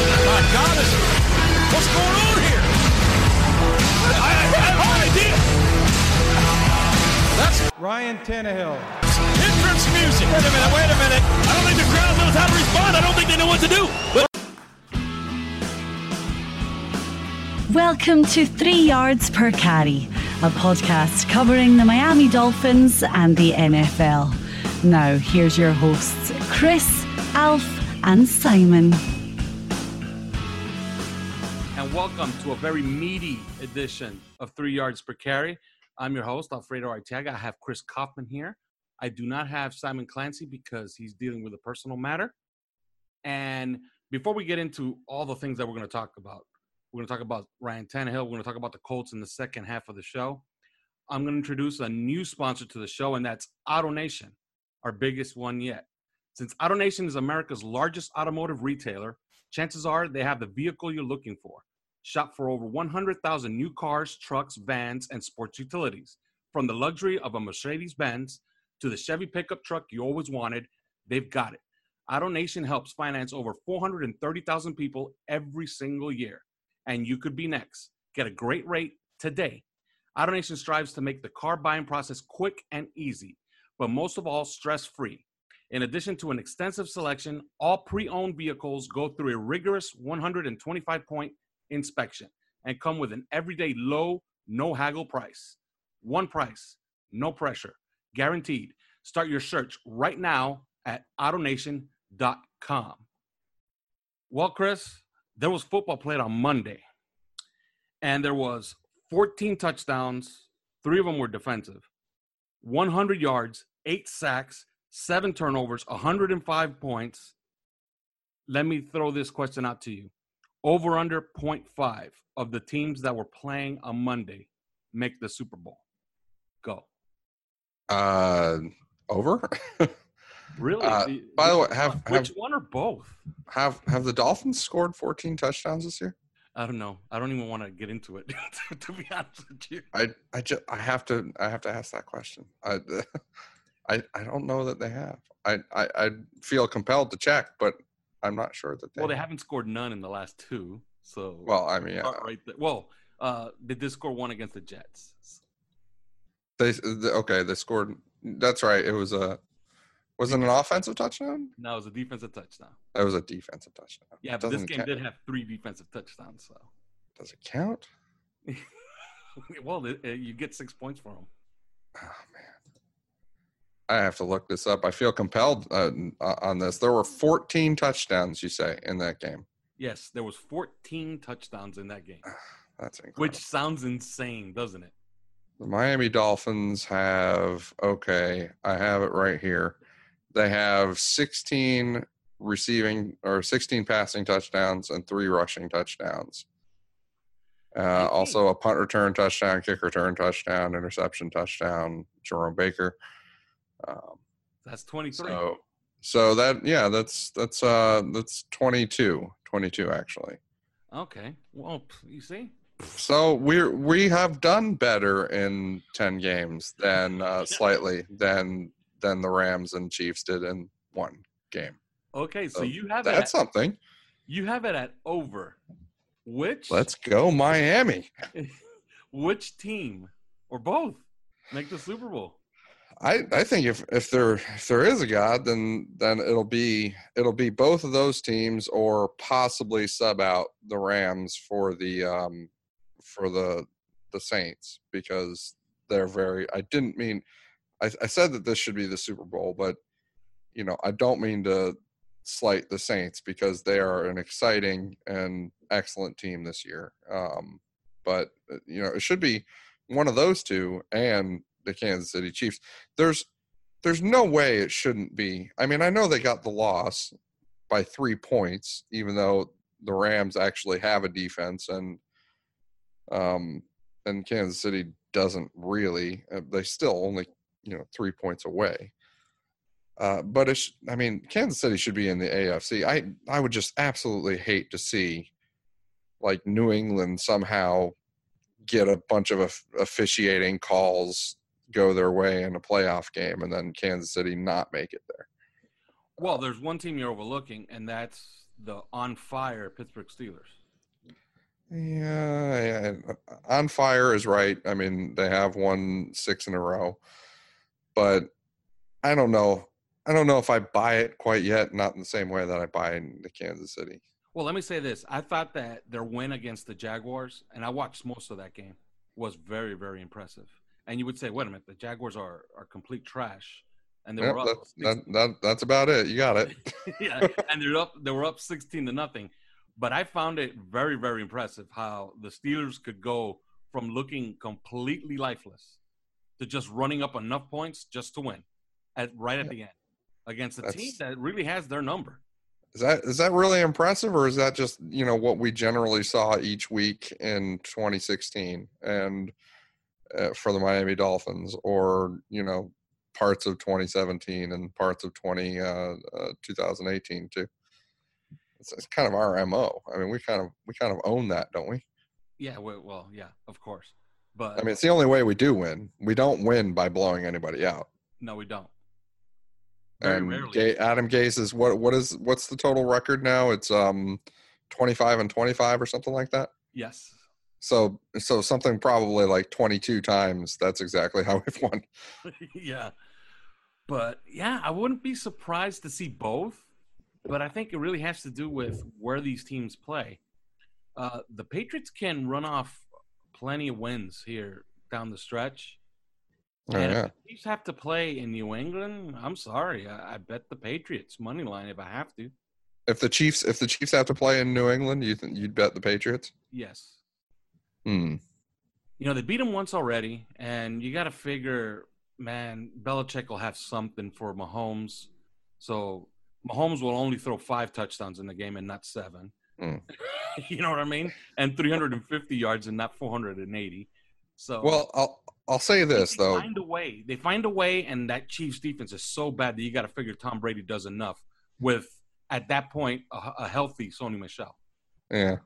My God, is, what's going on here? I, I have no idea. That's Ryan Tannehill. entrance music. Wait a minute, wait a minute. I don't think the crowd knows how to respond. I don't think they know what to do. But Welcome to Three Yards Per Carry, a podcast covering the Miami Dolphins and the NFL. Now, here's your hosts, Chris, Alf, and Simon. And welcome to a very meaty edition of Three Yards Per Carry. I'm your host, Alfredo Arteaga. I have Chris Kaufman here. I do not have Simon Clancy because he's dealing with a personal matter. And before we get into all the things that we're going to talk about, we're going to talk about Ryan Tannehill. We're going to talk about the Colts in the second half of the show. I'm going to introduce a new sponsor to the show, and that's AutoNation, our biggest one yet. Since AutoNation is America's largest automotive retailer, chances are they have the vehicle you're looking for. Shop for over 100,000 new cars, trucks, vans, and sports utilities. From the luxury of a Mercedes Benz to the Chevy pickup truck you always wanted, they've got it. AutoNation helps finance over 430,000 people every single year. And you could be next. Get a great rate today. AutoNation strives to make the car buying process quick and easy, but most of all, stress free. In addition to an extensive selection, all pre owned vehicles go through a rigorous 125 point inspection and come with an everyday low, no haggle price. One price, no pressure, guaranteed. Start your search right now at autonation.com. Well, Chris, there was football played on Monday, and there was 14 touchdowns, three of them were defensive, 100 yards, eight sacks, seven turnovers, 105 points. Let me throw this question out to you. Over under 0.5 of the teams that were playing on Monday make the Super Bowl. Go. Uh, over. Really? Uh, The- by the way, have which have one or both? have have the Dolphins scored 14 touchdowns this year? I don't know. I don't even want to get into it. to, to be honest with you. I I just I have to I have to ask that question. I I I don't know that they have. I I, I feel compelled to check, but I'm not sure that they. Well, they have. haven't scored none in the last two. So Well, I mean, yeah, right there. Well, uh, they did score one against the Jets. they the- okay. They scored. That's right. It was a was it an offensive touchdown? No, it was a defensive touchdown. That was a defensive touchdown. Yeah, but this game count. did have three defensive touchdowns. So, Does it count? well, it, it- you get six points for them. Oh man, I have to look this up. I feel compelled uh, uh, on this. There were 14 touchdowns. You say in that game? Yes, there was 14 touchdowns in that game, That's incredible. which sounds insane, doesn't it? The Miami Dolphins have okay, I have it right here. They have 16 receiving or 16 passing touchdowns and three rushing touchdowns. Uh, also, a punt return touchdown, kick return touchdown, interception touchdown. Jerome Baker. Um, That's 23. so So that yeah, that's that's uh that's 22, 22 actually. Okay. Well, you see, So we're we have done better in ten games than uh, slightly than than the Rams and Chiefs did in one game. okay. So So you have it. That's At, something. you have it at over. Which Let's go Miami. which team or both make the Super Bowl? I, I think if, if there if there is a God, then then it'll be it'll be both of those teams, or possibly sub out the Rams for the um for the the Saints because they're very. I didn't mean I, I said that this should be the Super Bowl, but you know I don't mean to slight the Saints because they are an exciting and excellent team this year. Um, but uh, you know it should be one of those two and the Kansas City Chiefs. There's there's no way it shouldn't be. I mean, I know they got the loss by 3 points even though the Rams actually have a defense and um and Kansas City doesn't really. Uh, They still only, you know, 3 points away. Uh, but it's, I mean, Kansas City should be in the AFC. I, I would just absolutely hate to see like New England somehow get a bunch of- officiating calls go their way in a playoff game and then Kansas City not make it there. Well, there's one team you're overlooking, and that's the on fire Pittsburgh Steelers. Yeah, yeah, uh, on fire is right. I mean, they have won six in a row, but I don't know. I don't know if I buy it quite yet. Not in the same way that I buy in the Kansas City. Well, let me say this: I thought that their win against the Jaguars, and I watched most of that game, was very, very impressive. And you would say, "Wait a minute, the Jaguars are are complete trash," and they Yep, were up. that's, that, that, that's about it. You got it. yeah, and they're up. They were up sixteen to nothing. But I found it very, very impressive how the Steelers could go from looking completely lifeless to just running up enough points just to win, at right at the end against a team that really has their number. Is that is that really impressive, or is that just you know what we generally saw each week in 2016 and uh, for the Miami Dolphins, or you know parts of 2017 and parts of 20 uh, uh, 2018 too? It's, it's kind of our mo. I mean, we kind of we kind of own that, don't we? Yeah, well, well yeah, of course. But I mean, it's the only way we do win. We don't win by blowing anybody out. no, we don't. Very and rarely. Ga- Adam Gase is what what is what's the total record now? It's um 25 and 25 or something like that. Yes. So so something probably like 22 times. That's exactly how we've won. yeah. But yeah, I wouldn't be surprised to see both. But I think it really has to do with where these teams play. Uh, the Patriots can run off plenty of wins here down the stretch. Oh, and yeah. if the Chiefs have to play in New England, I'm sorry. I, I bet the Patriots money line if I have to. If the Chiefs if the Chiefs have to play in New England, you think you'd bet the Patriots? Yes. Hmm. You know, they beat them once already, and you got to figure, man, Belichick will have something for Mahomes. So Mahomes will only throw five touchdowns in the game and not seven. Hmm. you know what I mean? And 350 yards and not 480. So Well, I'll I'll say this they though. find a way. They find a way, and that Chiefs defense is so bad that you got to figure Tom Brady does enough with at that point a, a healthy Sony Michel. Yeah.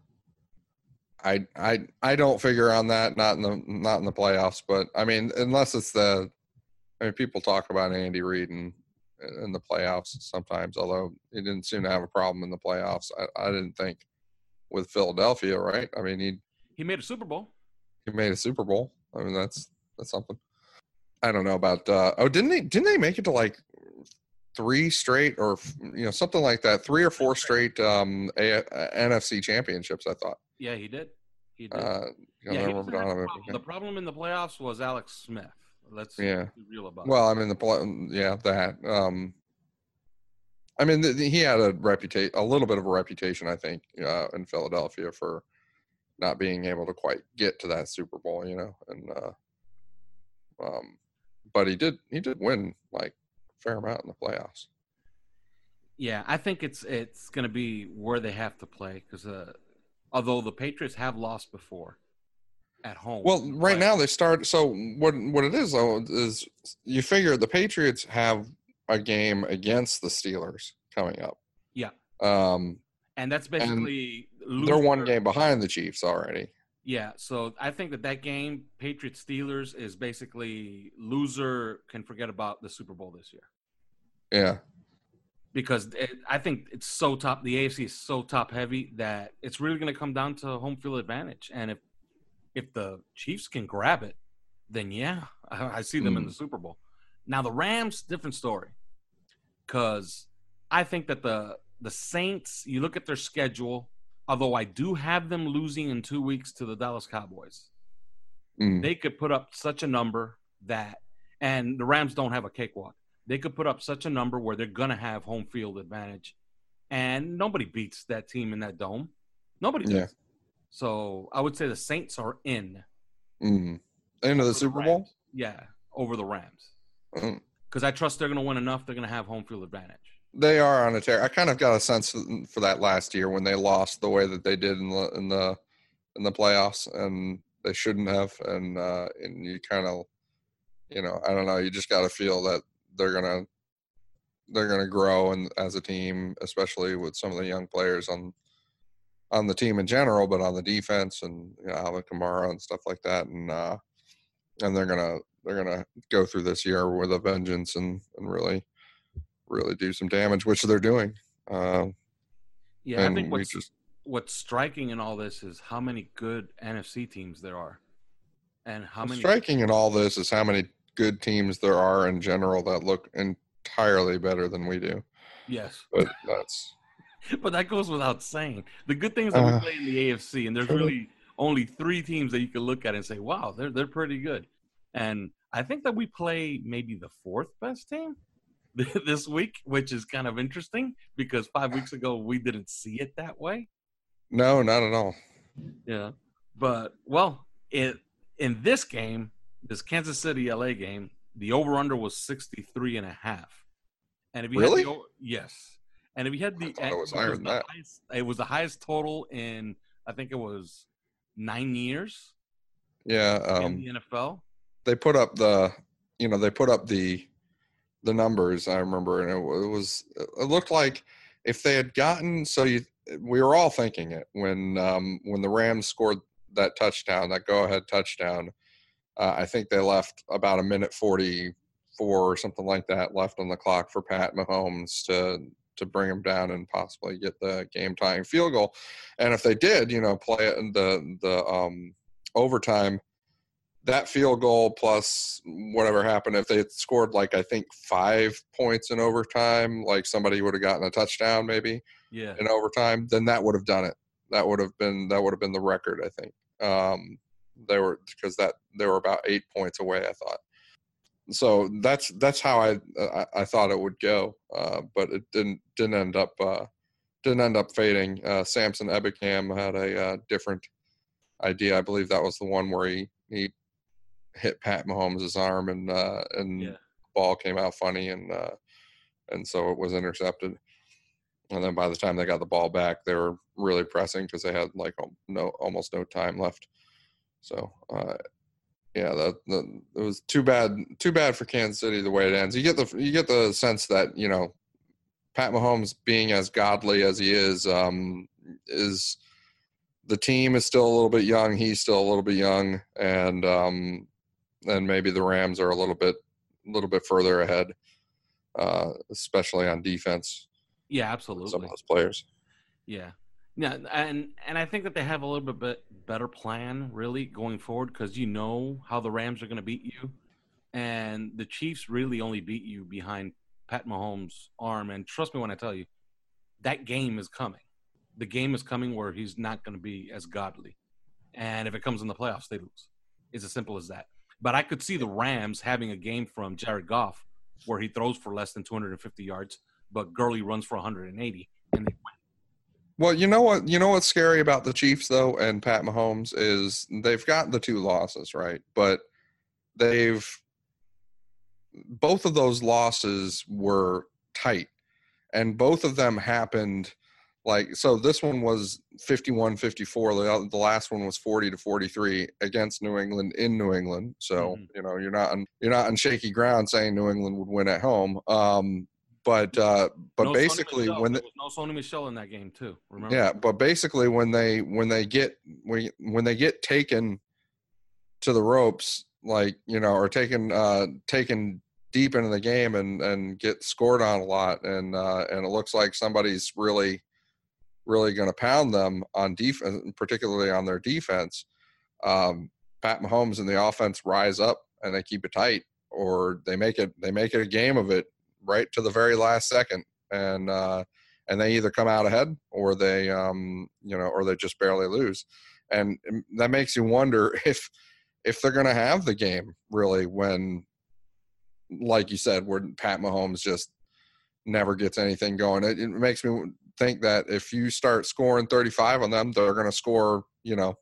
I I I don't figure on that not in the not in the playoffs, but I mean unless it's the I mean people talk about Andy Reid in in the playoffs sometimes, although he didn't seem to have a problem in the playoffs. I, I didn't think with Philadelphia, right? I mean he He made a Super Bowl. he made a Super Bowl. I mean that's that's something. I don't know about uh oh didn't they didn't they make it to like three straight or you know something like that three or four straight um a, NFC championships I thought Yeah, he did. He did. uh, yeah, he Donovan doesn't have a Donovan problem. The problem in the playoffs was Alex Smith. Let's Yeah. be real about it. Well, I mean the yeah that. Um, I mean th- th- he had a reputation, a little bit of a reputation, I think, uh, in Philadelphia for not being able to quite get to that Super Bowl, you know, and uh, um, but he did he did win like a fair amount in the playoffs. Yeah, I think it's it's going to be where they have to play because uh, although the Patriots have lost before at home. Well, right but- now they start. So what what it is though is you figure the Patriots have a game against the Steelers coming up. Yeah. Um, And that's basically they're one game behind the Chiefs already. Yeah, so I think that that game, Patriots Steelers, is basically loser can forget about the Super Bowl this year Yeah. Because it, I think it's so top. The AFC is so top heavy that it's really going to come down to home field advantage. And if if the Chiefs can grab it, then yeah, I, I see them in Mm. the Super Bowl. Now the Rams, different story, because I think that the the Saints. You look at their schedule. Although I do have them losing in two weeks to the Dallas Cowboys, Mm. they could put up such a number that, and the Rams don't have a cakewalk. They could put up such a number where they're gonna have home field advantage, and nobody beats that team in that dome. Nobody. Yeah. Beats. So I would say the Saints are in Mm. Into the Super Rams. Bowl? Yeah, over the Rams Mm. because I trust they're gonna win enough. They're gonna have home field advantage. They are on a tear. I kind of got a sense for that last year when they lost the way that they did in the in the in the playoffs, and they shouldn't have. And uh, and you kind of, you know, I don't know. You just got to feel that they're gonna they're gonna grow and as a team, especially with some of the young players on on the team in general, but on the defense and you know, Alvin Kamara and stuff like that, and uh, and they're gonna they're gonna go through this year with a vengeance and and really really do some damage, which they're doing. Uh, Yeah, I think what's just what's striking in all this is how many good NFC teams there are, and how many striking in all this is how many good teams there are in general that look entirely better than we do. Yes, But that's but that goes without saying. The good things that we Uh, play in the AFC, and there's really only three teams that you can look at and say, "Wow, they're they're pretty good." And I think that we play maybe the fourth best team this week, which is kind of interesting because five weeks ago we didn't see it that way. no, not at all. Yeah. But well, it in this game, this Kansas City LA game, the over under was 63 and a half. And if you Really? had the, yes. And if you had the it was higher than the that. highest- it was the highest total in I think it was 9 years Yeah, in um, the NFL. they put up the, you know, they put up the the numbers. I remember, and it, it was it looked like if they had gotten so you we were all thinking it when um, when the Rams scored that touchdown, that go ahead touchdown. Uh, I think they left about a minute forty four or something like that left on the clock for Pat Mahomes to to bring him down and possibly get the game tying field goal. And if they did, you know, play it in the the um, overtime, that field goal plus whatever happened if they had scored like I think five points in overtime, like somebody would have gotten a touchdown maybe Yeah. in overtime, then that would have done it. That would have been that would have been the record, I think. Um, they were because that they were about eight points away, I thought. So that's that's how I I, I thought it would go, uh, but it didn't didn't end up uh, didn't end up fading. Uh, Samson Ebukam had a uh, different idea. I believe that was the one where he he hit Pat Mahomes' arm and uh, and Yeah. ball came out funny and uh, and so it was intercepted. And then by the time they got the ball back, they were really pressing because they had like no almost no time left. So uh, yeah, that, that it was too bad. Too bad for Kansas City the way it ends. You get the you get the sense that you know Pat Mahomes being as godly as he is um, is the team is still a little bit young. He's still a little bit young, and um, and maybe the Rams are a little bit a little bit further ahead, uh, especially on defense. Yeah, absolutely. Some of those players. Yeah. Yeah, and and I think that they have a little bit bet- better plan really going forward because you know how the Rams are going to beat you, and the Chiefs really only beat you behind Pat Mahomes' arm. And trust me when I tell you, that game is coming. The game is coming where he's not going to be as godly, and if it comes in the playoffs, they lose. It's as simple as that. But I could see the Rams having a game from Jared Goff where he throws for less than 250 yards, but Gurley runs for 180, and they win. Well, you know what? You know what's scary about the Chiefs though, and Pat Mahomes is they've got the two losses right, but they've both of those losses were tight, and both of them happened like so this one was 51 54 the, the last one was 40 to 43 against new england in new england so Mhm. you know you're not on you're not on shaky ground saying new england would win at home um but uh but No basically when the, no Sony Michel in that game too. Remember? yeah but basically when they when they get when when they get taken to the ropes like you know or taken uh taken deep into the game and and get scored on a lot and uh and it looks like somebody's really really going to pound them on defense particularly on their defense um pat mahomes and the offense rise up and they keep it tight or they make it they make it a game of it right to the very last second and uh and they either come out ahead or they um you know or they just barely lose. And that makes you wonder if if they're going to have the game really when like you said where pat mahomes just never gets anything going. It, it makes me think that if you start scoring 35 on them they're going to score you know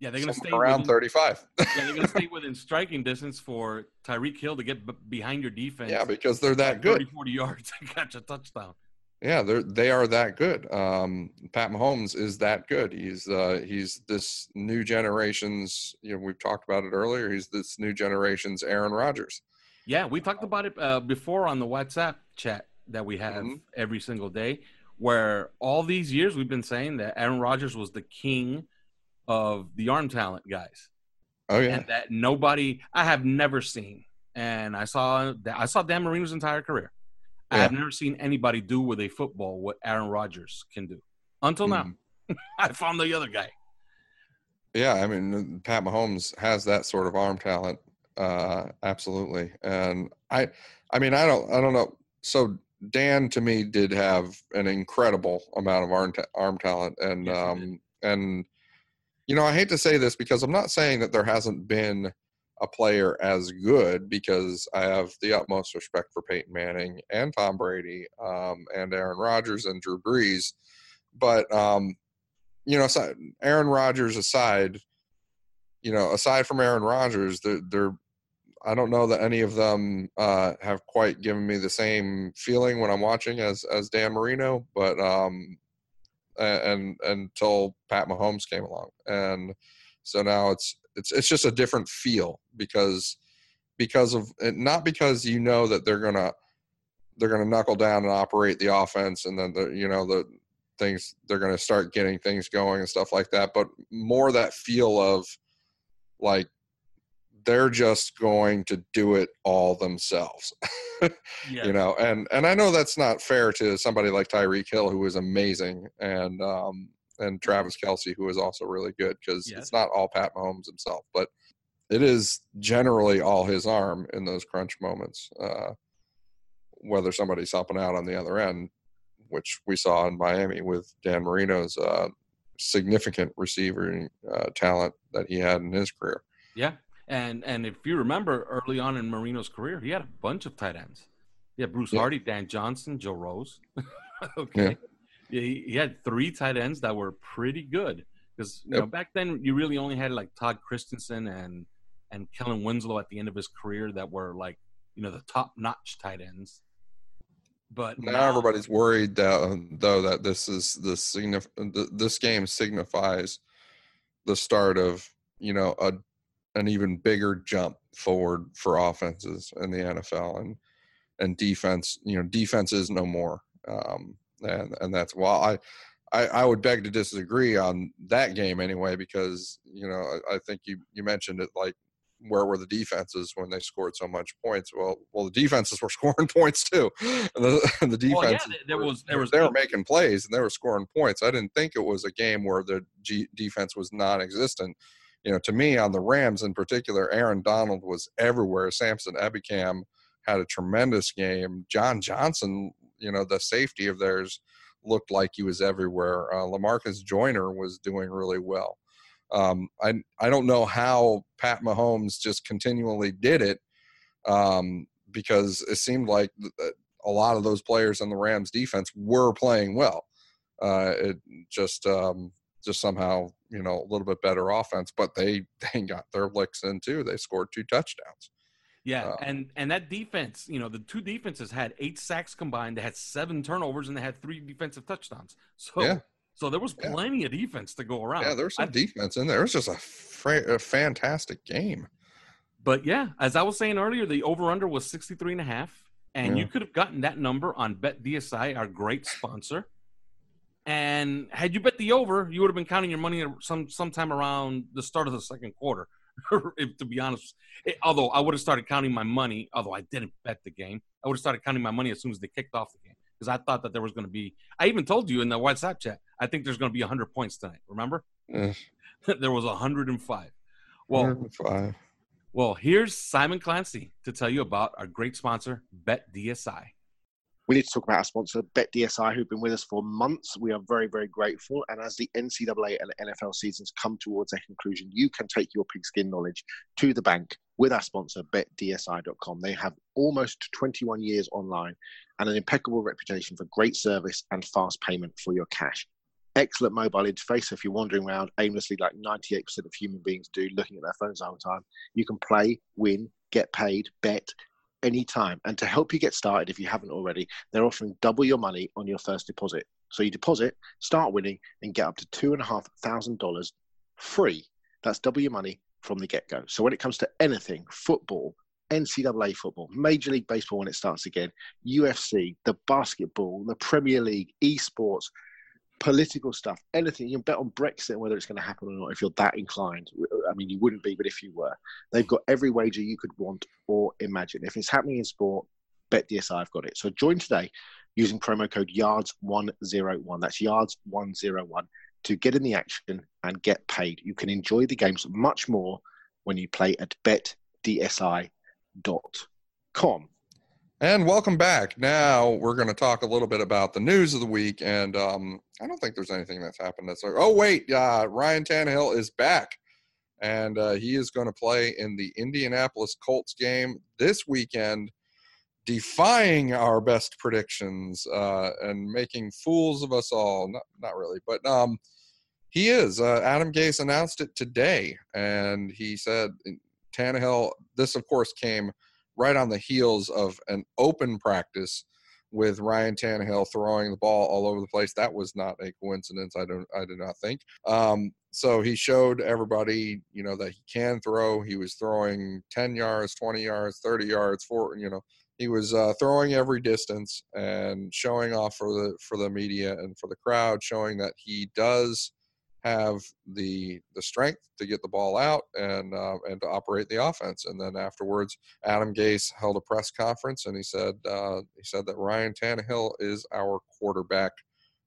Yeah, they're gonna stay around within, 35 yeah, they're gonna stay within striking distance for Tyreek Hill to get b- behind your defense. yeah because they're that like good 30, 40 yards and catch a touchdown. Yeah, they're they are that good. Um, Pat Mahomes is that good. He's uh, he's this new generation's. You know, we've talked about it earlier. He's this new generation's Aaron Rodgers. Yeah, we talked about it uh, before on the WhatsApp chat that we have Mhm. every single day, where all these years we've been saying that Aaron Rodgers was the king of the arm talent guys, Oh yeah, and that nobody I have never seen, and I saw I saw Dan Marino's entire career. I have never seen anybody do with a football what Aaron Rodgers can do until now. Mhm. I found the other guy. yeah. I mean, Pat Mahomes has that sort of arm talent. Uh, absolutely. And I, I mean, I don't, I don't know. So Dan to me did have an incredible amount of arm ta- arm talent, and Yes, um, and you know, I hate to say this because I'm not saying that there hasn't been a player as good because I have the utmost respect for Peyton Manning and Tom Brady um, and Aaron Rodgers and Drew Brees, but um, you know, Aaron Rodgers aside, you know, aside from Aaron Rodgers, they're, they're I don't know that any of them uh, have quite given me the same feeling when I'm watching as as Dan Marino, but um, a- and until Pat Mahomes came along, and so now it's it's it's just a different feel because because of and not because you know that they're gonna they're gonna knuckle down and operate the offense, and then the you know the things they're gonna start getting things going and stuff like that, but more that feel of like they're just going to do it all themselves Yeah. you know and and i know that's not fair to somebody like tyreek hill who is amazing and um and travis kelce who is also really good because Yes. it's not all pat mahomes himself but it is generally all his arm in those crunch moments uh whether somebody's helping out on the other end which we saw in miami with dan marino's uh significant receiver uh, talent that he had in his career Yeah, and and if you remember early on in Marino's career, he had a bunch of tight ends. He had Bruce Yeah. Hardy, Dan Johnson, Joe Rose. okay, yeah. he, he had three tight ends that were pretty good because you Yep. know back then you really only had like Todd Christensen and and Kellen Winslow at the end of his career that were like you know the top notch tight ends. But now everybody's worried that, um, though that this is the signif- this game signifies the start of you know a an even bigger jump forward for offenses in the NFL and and defense you know defense is no more um, and and that's why I, I I would beg to disagree on that game anyway because you know I, I think you you mentioned it like where were the defenses when they scored so much points? Well, well, the defenses were scoring points too. And the, and the Well, yeah, there was- there was they were making plays and they were scoring points. I didn't think it was a game where the G, defense was non-existent. You know, to me, on the Rams in particular, Aaron Donald was everywhere. Samson Ebukam had a tremendous game. John Johnson, you know, the safety of theirs looked like he was everywhere. Uh, Lamarcus Joyner was doing really well. Um, I I don't know how Pat Mahomes just continually did it um, because it seemed like a lot of those players in the Rams defense were playing well. Uh, it just um, just somehow you know a little bit better offense, but they they got their licks in too. They scored two touchdowns. Yeah, Uh, and and that defense, you know, the two defenses had eight sacks combined. They had seven turnovers and they had three defensive touchdowns. So Yeah. so there was Yeah. plenty of defense to go around. Yeah, there's some I- defense in there. It was just a, fra- a fantastic game. But yeah, as I was saying earlier, the over under was 63 and a half. And Yeah. you could have gotten that number on Bet DSI, our great sponsor. And had you bet the over, you would have been counting your money some sometime around the start of the second quarter. if to be honest, It- although I would have started counting my money, although I didn't bet the game, I would have started counting my money as soon as they kicked off the game because I thought that there was going to be. I even told you in the WhatsApp chat, I think there's going to be 100 points tonight. Remember? Eh, there was 105. Well, 105. well, here's Simon Clancy to tell you about our great sponsor, Bet DSI. We need to talk about our sponsor, BetDSI, who've been with us for months. We are very, very grateful. And as the NCAA and NFL seasons come towards their conclusion, you can take your pigskin knowledge to the bank with our sponsor, betdsi.com. They have almost 21 years online and an impeccable reputation for great service and fast payment for your cash. Excellent mobile interface. If you're wandering around aimlessly, like 98% of human beings do, looking at their phones all the time, you can play, win, get paid, bet anytime. And to help you get started, if you haven't already, they're offering double your money on your first deposit. So you deposit, start winning, and get up to two and a half thousand dollars free. That's double your money from the get go. So when it comes to anything, football, NCAA football, Major League Baseball when it starts again, UFC, the basketball, the Premier League, esports, political stuff, anything, you can bet on Brexit whether it's going to happen or not if you're that inclined. I mean, you wouldn't be, but if you were, they've got every wager you could want or imagine. If it's happening in sport, Bet DSI have got it. So join today using promo code YARDS101. That's YARDS101 to get in the action and get paid. You can enjoy the games much more when you play at betdsi.com. And welcome back. Now we're going to talk a little bit about the news of the week, and um, I don't think there's anything that's happened that's like, oh wait, uh, Ryan Tannehill is back, and uh, he is going to play in the Indianapolis Colts game this weekend, defying our best predictions uh, and making fools of us all. Not, not really, but um, he is. Uh, Adam Gase announced it today, and he said Tannehill. This, of course, came right on the heels of an open practice with Ryan Tannehill throwing the ball all over the place. That was not a coincidence. I don't. I do not think. Um, so he showed everybody, you know, that he can throw. He was throwing 10 yards, 20 yards, 30 yards, four. You know, he was uh, throwing every distance and showing off for the for the media and for the crowd, showing that he does have the the strength to get the ball out and uh, and to operate the offense. And then afterwards, Adam Gase held a press conference and he said uh, he said that Ryan Tannehill is our quarterback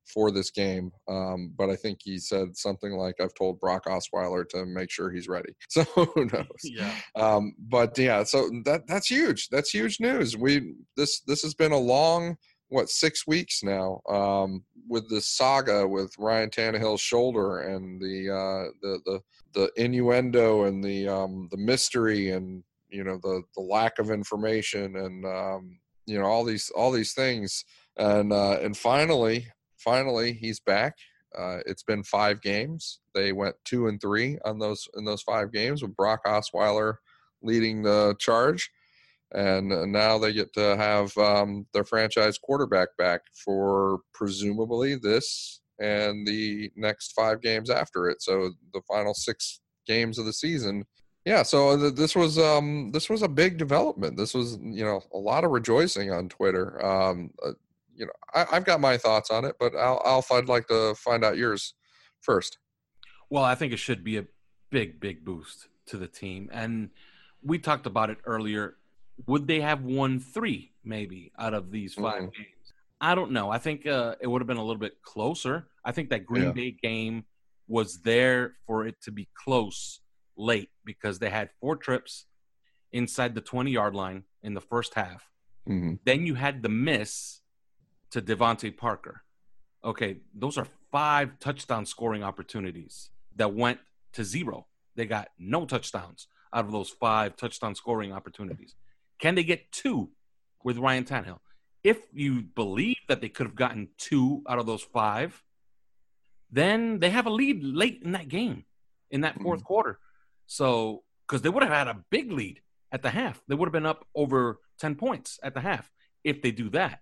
for this game. Um, but I think he said something like, "I've told Brock Osweiler to make sure he's ready." So who knows? Yeah. Um, but yeah, so that that's huge. That's huge news. We this this has been a long what six weeks now um, with this saga with Ryan Tannehill's shoulder and the uh, the the the innuendo and the um, the mystery and you know the the lack of information and um, you know all these all these things and uh, and finally finally he's back. Uh, it's been five games. They went two and three on those in those five games with Brock Osweiler leading the charge and uh, now they get to have um, their franchise quarterback back for presumably this and the next five games after it. So the final six games of the season. Yeah, so th- this was um, this was a big development. This was you know a lot of rejoicing on Twitter. Um, uh, you know, I, I've got my thoughts on it, but Al- Alf, I'd like to find out yours first. Well, I think it should be a big, big boost to the team. And we talked about it earlier. Would they have won three, maybe, out of these 5 Mhm. games? I don't know. I think uh, it would have been a little bit closer. I think that Green Yeah. Bay game was there for it to be close late because they had four trips inside the 20 yard line in the first half. Mhm. Then you had the miss to DeVante Parker. Okay, those are five touchdown scoring opportunities that went to zero. They got no touchdowns out of those five touchdown scoring opportunities. Can they get two with Ryan Tannehill? If you believe that they could have gotten two out of those five, then they have a lead late in that game, in that 4th quarter. So, because they would have had a big lead at the half. They would have been up over 10 points at the half if they do that.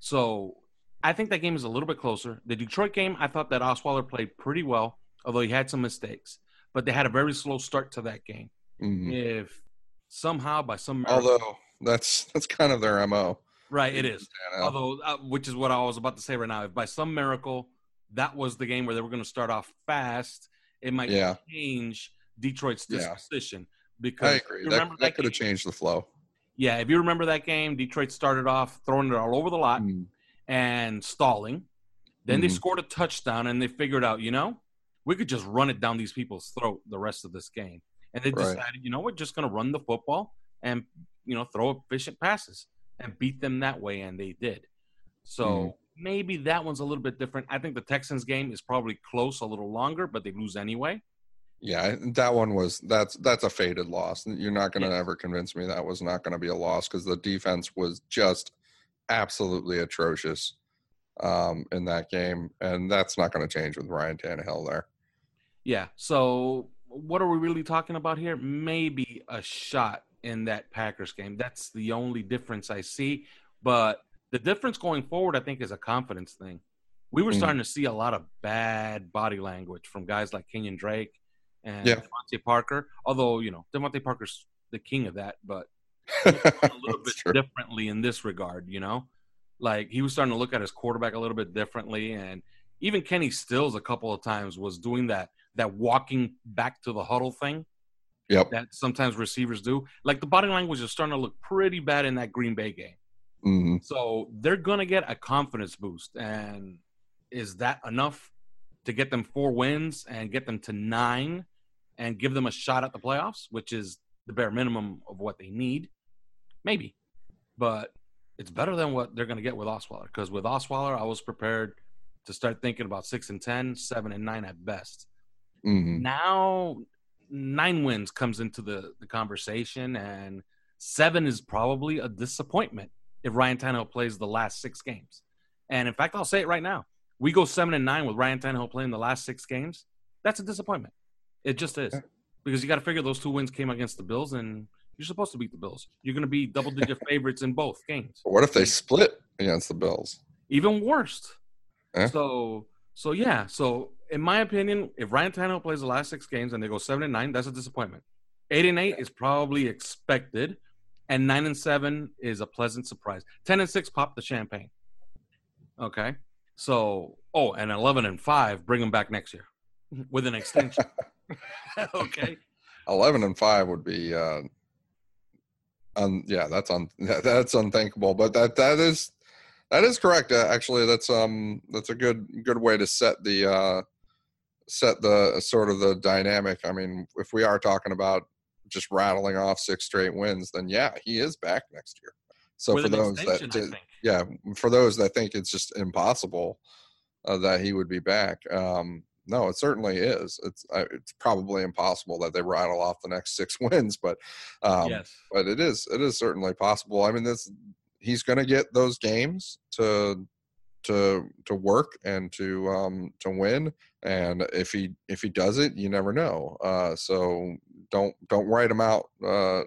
So I think that game is a little bit closer. The Detroit game, I thought that Osweiler played pretty well, although he had some mistakes. But they had a very slow start to that game. Mhm. If somehow by some miracle, Although that's that's kind of their mo. right, it is. Although, uh, which is what I was about to say right now. If by some miracle that was the game where they were going to start off fast, it might Yeah. change Detroit's Yeah. disposition. Because I agree. you That, remember that could have changed the flow. Yeah, if you remember that game, Detroit started off throwing it all over the lot Mm. and stalling. Then they Mhm. scored a touchdown and they figured out, you know, we could just run it down these people's throat the rest of this game. And they Right. decided, you know, we're just going to run the football and, you know, throw efficient passes and beat them that way. And they did. So Mhm. maybe that one's a little bit different. I think the Texans game is probably close a little longer, but they lose anyway. Yeah, that one was that's that's a faded loss. You're not going to Yes. ever convince me that was not going to be a loss because the defense was just absolutely atrocious um, in that game, and that's not going to change with Ryan Tannehill there. Yeah. So what are we really talking about here? Maybe a shot in that Packers game. That's the only difference I see. But the difference going forward, I think, is a confidence thing. We were Mm. starting to see a lot of bad body language from guys like Kenyan Drake and Yeah. DeVante Parker. Although, you know, DeVante Parker's the king of that, but a little bit true. differently in this regard, you know? Like he was starting to look at his quarterback a little bit differently. And even Kenny Stills a couple of times was doing that that walking back to the huddle thing Yep. that sometimes receivers do. Like the body language is starting to look pretty bad in that Green Bay game. hmm So they're gonna get a confidence boost. And is that enough to get them four wins and get them to nine and give them a shot at the playoffs, which is the bare minimum of what they need? Maybe. But it's better than what they're gonna get with Osweiler. Because with Osweiler, I was prepared to start thinking about six and 10, seven and nine at best hmm now nine wins comes into the, the conversation and seven is probably a disappointment if Ryan Tannehill plays the last six games. And in fact, I'll say it right now. We go seven and nine with Ryan Tannehill playing the last six games. That's a disappointment. It just is. Because you got to figure those two wins came against the Bills and you're supposed to beat the Bills. You're going to be double digit favorites in both games. What if they split against the Bills? Even worse. Eh? So so yeah. So in my opinion, if Ryan Tannehill plays the last six games and they go seven and nine, that's a disappointment. Eight and eight is probably expected, and nine and seven is a pleasant surprise. Ten and six pop the champagne. Okay. So oh, and eleven and five, bring them back next year with an extension. okay. Eleven and five would be. Uh, un, yeah, that's un, that's unthinkable. But that that is that is correct. Uh, actually, that's um that's a good good way to set the uh, set the sort of the dynamic. I mean, if we are talking about just rattling off six straight wins, then yeah, he is back next year. So with for those that did- think. yeah, for those that think it's just impossible uh, that he would be back, um, no, it certainly is. It's uh, it's probably impossible that they rattle off the next six wins, but um, yes. but it is it is certainly possible. I mean, this he's going to get those games to to to work and to um to win. And if he if he does it you never know. Uh so don't don't write him out uh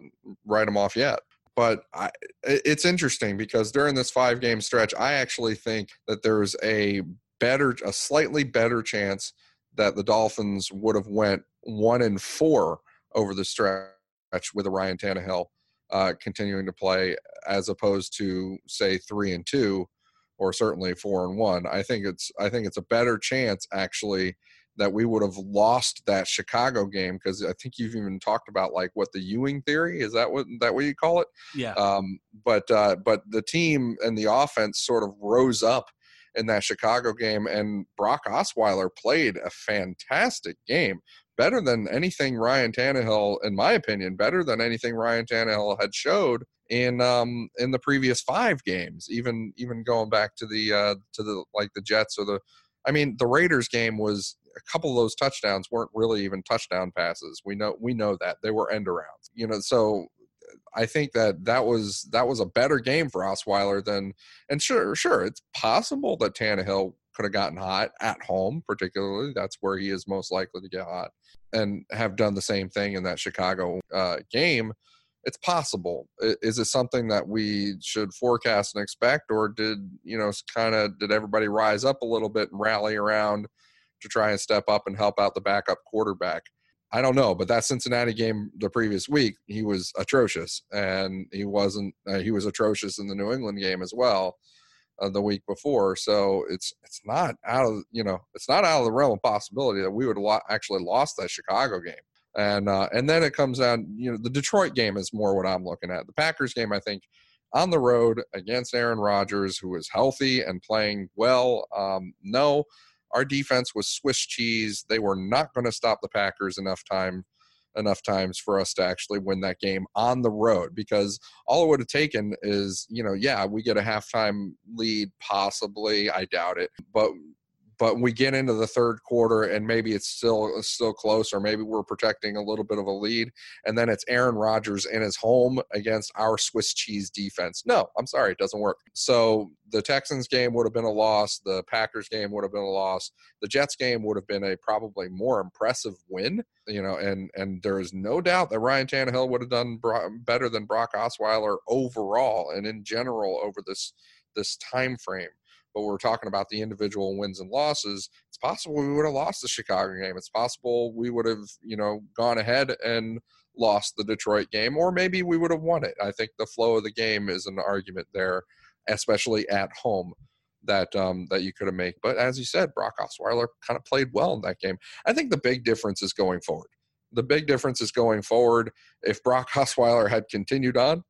write him off yet. But I, it's interesting because during this five game stretch i actually think that there's a better a slightly better chance that the dolphins would have went one and four over the stretch with a ryan Tannehill uh, continuing to play as opposed to say three and two or certainly four and one. I think it's I think it's a better chance actually that we would have lost that Chicago game because I think you've even talked about like what the Ewing theory is that what that what you call it? Yeah. Um, but uh, but the team and the offense sort of rose up in that Chicago game, and Brock Osweiler played a fantastic game, better than anything Ryan Tannehill, in my opinion, better than anything Ryan Tannehill had showed in um in the previous five games, even even going back to the uh to the like the Jets or the I mean the Raiders game was a couple of those touchdowns weren't really even touchdown passes. We know we know that they were end arounds. You know, so I think that that was that was a better game for Osweiler than and sure sure it's possible that Tannehill could have gotten hot at home, particularly that's where he is most likely to get hot, and have done the same thing in that Chicago uh, game. it's possible. Is it something that we should forecast and expect, or did you know kind of did everybody rise up a little bit and rally around to try and step up and help out the backup quarterback? I don't know, but that Cincinnati game the previous week, he was atrocious, and he wasn't. Uh, he was atrocious in the New England game as well uh, the week before. So it's it's not out of you know it's not out of the realm of possibility that we would lo- actually lost that Chicago game. And uh, and then it comes down, you know, the Detroit game is more what I'm looking at. The Packers game, I think, on the road against Aaron Rodgers, who is healthy and playing well. Um, no, our defense was Swiss cheese. They were not going to stop the Packers enough time enough times for us to actually win that game on the road because all it would have taken is you know yeah we get a halftime lead possibly i doubt it but but we get into the third quarter and maybe it's still still close or maybe we're protecting a little bit of a lead and then it's Aaron Rodgers in his home against our Swiss cheese defense. No, I'm sorry, it doesn't work. So the Texans game would have been a loss, the Packers game would have been a loss. The Jets game would have been a probably more impressive win, you know, and and there is no doubt that Ryan Tannehill would have done better than Brock Osweiler overall and in general over this this time frame but we're talking about the individual wins and losses. It's possible we would have lost the Chicago game. It's possible we would have, you know, gone ahead and lost the Detroit game, or maybe we would have won it. I think the flow of the game is an argument there, especially at home that um, that you could have made. But as you said, Brock Osweiler kind of played well in that game. I think the big difference is going forward. The big difference is going forward. If Brock Osweiler had continued on,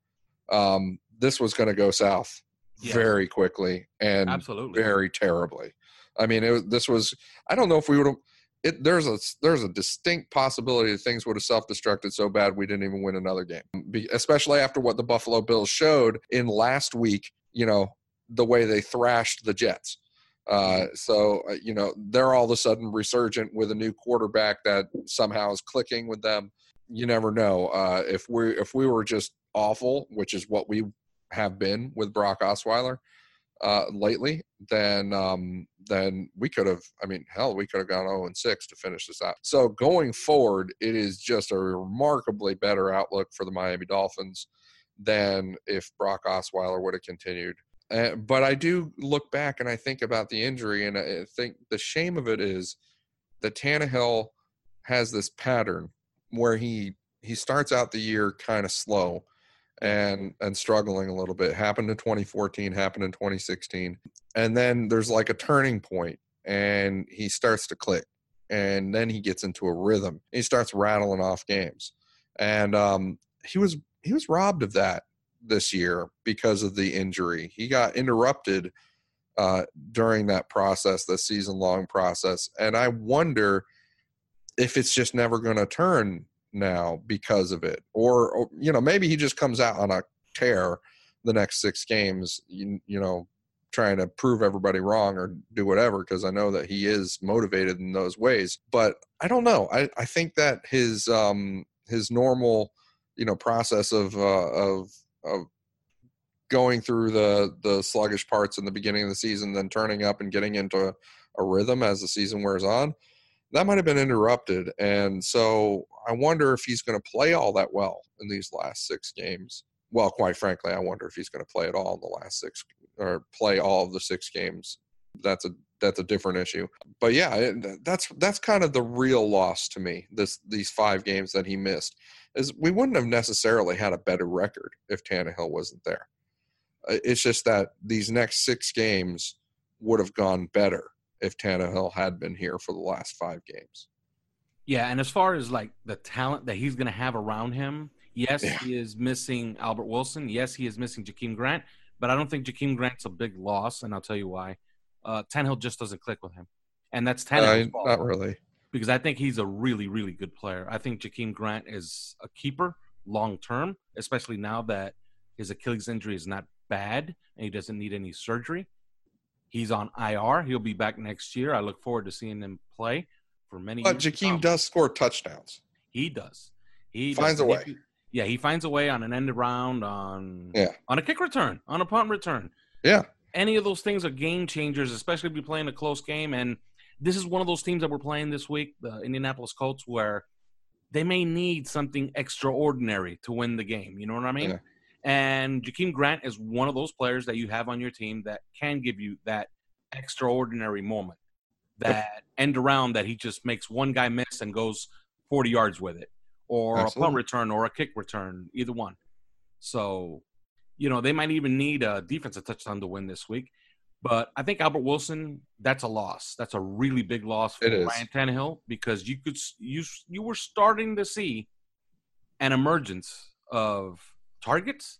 um, this was going to go south Very quickly and Absolutely. very terribly. I mean, it, this was. I don't know if we would have. It, there's a there's a distinct possibility that things would have self-destructed so bad we didn't even win another game, Be, especially after what the Buffalo Bills showed in last week. You know the way they thrashed the Jets. Uh, so uh, you know they're all of a sudden resurgent with a new quarterback that somehow is clicking with them. You never know. Uh, if we if we were just awful, which is what we have been with Brock Osweiler uh, lately, then um, then we could have. I mean, hell, we could have gone 0 and 6 to finish this out. So going forward, it is just a remarkably better outlook for the Miami Dolphins than if Brock Osweiler would have continued. Uh, but I do look back and I think about the injury, and I think the shame of it is that Tannehill has this pattern where he he starts out the year kind of slow and and struggling a little bit. Happened in 2014, happened in 2016, and then there's like a turning point, and he starts to click, and then he gets into a rhythm. He starts rattling off games, and um, he was he was robbed of that this year because of the injury. He got interrupted uh, during that process, the season long process, and I wonder if it's just never going to turn now because of it. Or, or you know maybe he just comes out on a tear the next six games you, you know trying to prove everybody wrong or do whatever because i know that he is motivated in those ways. But i don't know. I, I think that his um his normal you know process of uh, of of going through the the sluggish parts in the beginning of the season then turning up and getting into a rhythm as the season wears on that might have been interrupted. And so I wonder if he's going to play all that well in these last six games. Well, quite frankly, I wonder if he's going to play at all in the last six or play all of the six games. That's a that's a different issue. But yeah, that's that's kind of the real loss to me. This these five games that he missed is we wouldn't have necessarily had a better record if Tannehill wasn't there. It's just that these next six games would have gone better if Tannehill had been here for the last five games. Yeah, and as far as like the talent that he's going to have around him, yes, Yeah. he is missing Albert Wilson. Yes, he is missing Jakeem Grant, but I don't think Jakeem Grant's a big loss, and I'll tell you why. Uh, Tannehill just doesn't click with him, and that's Tannehill's Uh, fault not really. because I think he's a really, really good player. I think Jakeem Grant is a keeper long term, especially now that his Achilles injury is not bad and he doesn't need any surgery. He's on IR. He'll be back next year. I look forward to seeing him play for many But. Jakeem does score touchdowns. He does. He Finds does. a way. He- yeah, he finds a way on an end around, on Yeah. on a kick return, on a punt return. Yeah. Any of those things are game changers, especially if you're playing a close game. And this is one of those teams that we're playing this week, the Indianapolis Colts, where they may need something extraordinary to win the game. You know what I mean? Yeah. And Jakeem Grant is one of those players that you have on your team that can give you that extraordinary moment, that end around that he just makes one guy miss and goes 40 yards with it, or a punt return or a kick return, either one. So, you know, they might even need a defensive touchdown to win this week. But I think Albert Wilson, that's a loss. That's a really big loss for. Ryan Tannehill because you could you you were starting to see an emergence of targets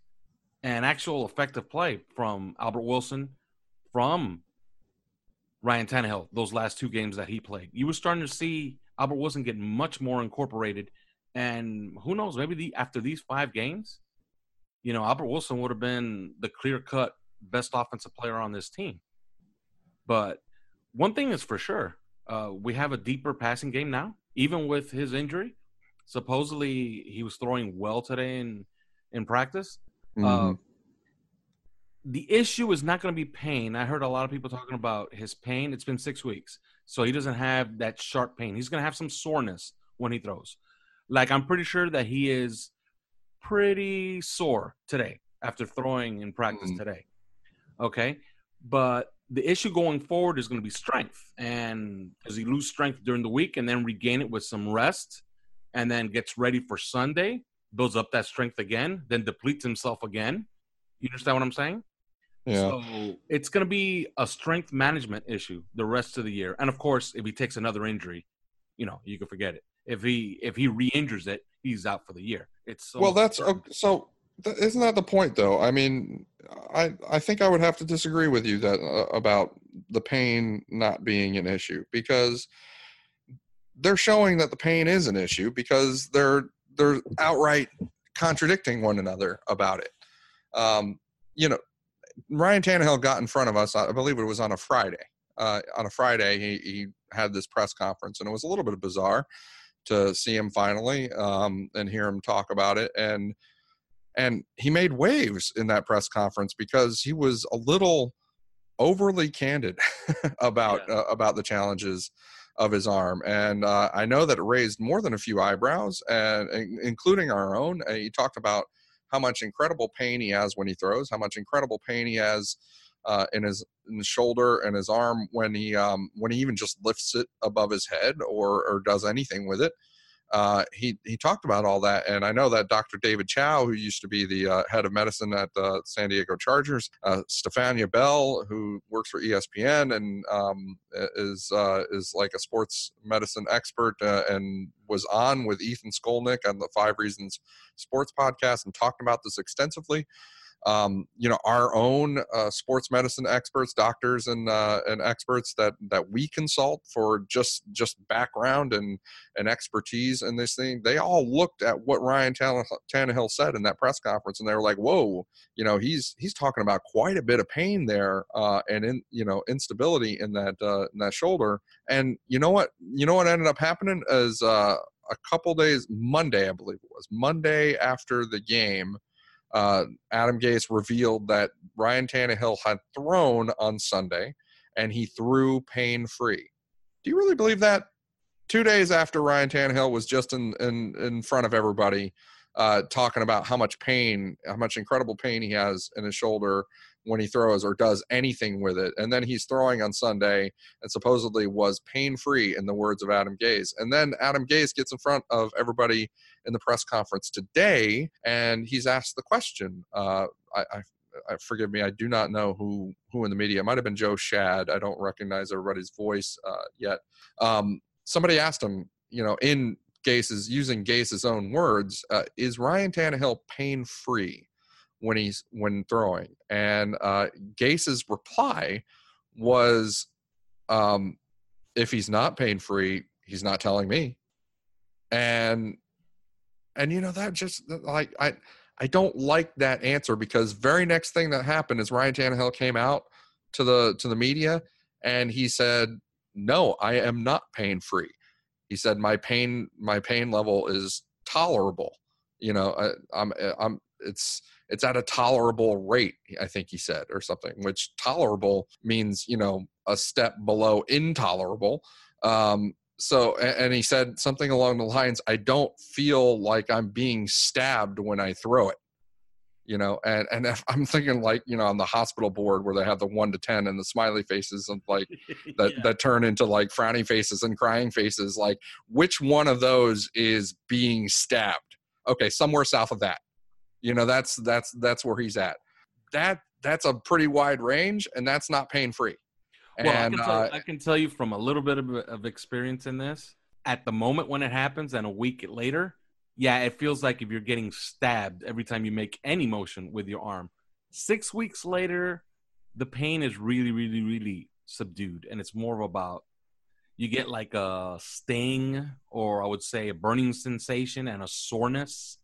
and actual effective play from Albert Wilson, from Ryan Tannehill. Those last two games that he played, you were starting to see Albert Wilson get much more incorporated. And who knows? Maybe the after these five games, you know, Albert Wilson would have been the clear cut best offensive player on this team. But one thing is for sure, uh, we have a deeper passing game now, even with his injury. Supposedly, he was throwing well today in in practice. Uh, Mhm. the issue is not going to be pain. I heard a lot of people talking about his pain. It's been six weeks, so he doesn't have that sharp pain. He's going to have some soreness when he throws. Like I'm pretty sure that he is pretty sore today after throwing in practice Mhm. today. Okay, but the issue going forward is going to be strength. And does he lose strength during the week and then regain it with some rest, and then gets ready for Sunday, builds up that strength again, then depletes himself again? You understand what I'm saying? yeah. So it's going to be a strength management issue the rest of the year. And of course, if he takes another injury, you know, you can forget it. If he if he re-injures it, he's out for the year. It's so well, that's okay, so. Th- isn't that the point, though? I mean, I I think I would have to disagree with you that uh, about the pain not being an issue because they're showing that the pain is an issue because they're they're outright contradicting one another about it. Um, you know, Ryan Tannehill got in front of us. I believe it was on a Friday. Uh, on a Friday, he, he had this press conference, and it was a little bit bizarre to see him finally um, and hear him talk about it. And and he made waves in that press conference because he was a little overly candid about Yeah. uh, about the challenges of his arm and uh, i know that it raised more than a few eyebrows and in- including our own uh, he talked about how much incredible pain he has when he throws how much incredible pain he has uh, in his in his shoulder and his arm when he um, when he even just lifts it above his head or or does anything with it uh, he he talked about all that, and I know that Dr. David Chao, who used to be the uh, head of medicine at the San Diego Chargers, uh, Stefania Bell, who works for ESPN and um, is uh, is like a sports medicine expert, uh, and was on with Ethan Skolnick on the Five Reasons Sports podcast and talked about this extensively um, you know our own uh, sports medicine experts doctors and uh, and experts that that we consult for just just background and and expertise in this thing they all looked at what ryan Tanne- tannehill said in that press conference and they were like whoa you know he's he's talking about quite a bit of pain there uh, and in you know instability in that uh, in that shoulder. And you know what you know what ended up happening is uh, a couple days monday i believe it was monday after the game uh, Adam Gase revealed that Ryan Tannehill had thrown on Sunday and he threw pain free. Do you really believe that? Two days after Ryan Tannehill was just in, in, in front of everybody uh, talking about how much pain, how much incredible pain he has in his shoulder when he throws or does anything with it. And then he's throwing on Sunday and supposedly was pain free, in the words of Adam Gase. And then Adam Gase gets in front of everybody in the press conference today, and he's asked the question. Uh, I, I, I forgive me, I do not know who who in the media. It might have been Joe Schad. I don't recognize everybody's voice uh, yet. Um, somebody asked him, you know, in Gase's using Gase's own words, uh, is Ryan Tannehill pain free when he's when throwing? And uh, Gase's reply was, um, if he's not pain free, he's not telling me. And and you know that just like I I don't like that answer because very next thing that happened is Ryan Tannehill came out to the to the media and he said, "No, I am not pain free." He said, "My pain my pain level is tolerable." You know, I, I'm I'm it's it's at a tolerable rate. I think he said or something, which tolerable means you know a step below intolerable. Um, so and he said something along the lines i don't feel like i'm being stabbed when i throw it you know and and if i'm thinking like you know on the hospital board where they have the 1 to 10 and the smiley faces and like that Yeah. that turn into like frowning faces and crying faces like which one of those is being stabbed okay somewhere south of that you know that's that's that's where he's at that that's a pretty wide range and that's not pain free Well, I, and can tell, uh, I can tell you from a little bit of, of experience in this. At the moment when it happens, and a week later, yeah, it feels like if you're getting stabbed every time you make any motion with your arm. Six weeks later, the pain is really, really, really subdued, and it's more about you get like a sting, or I would say a burning sensation and a soreness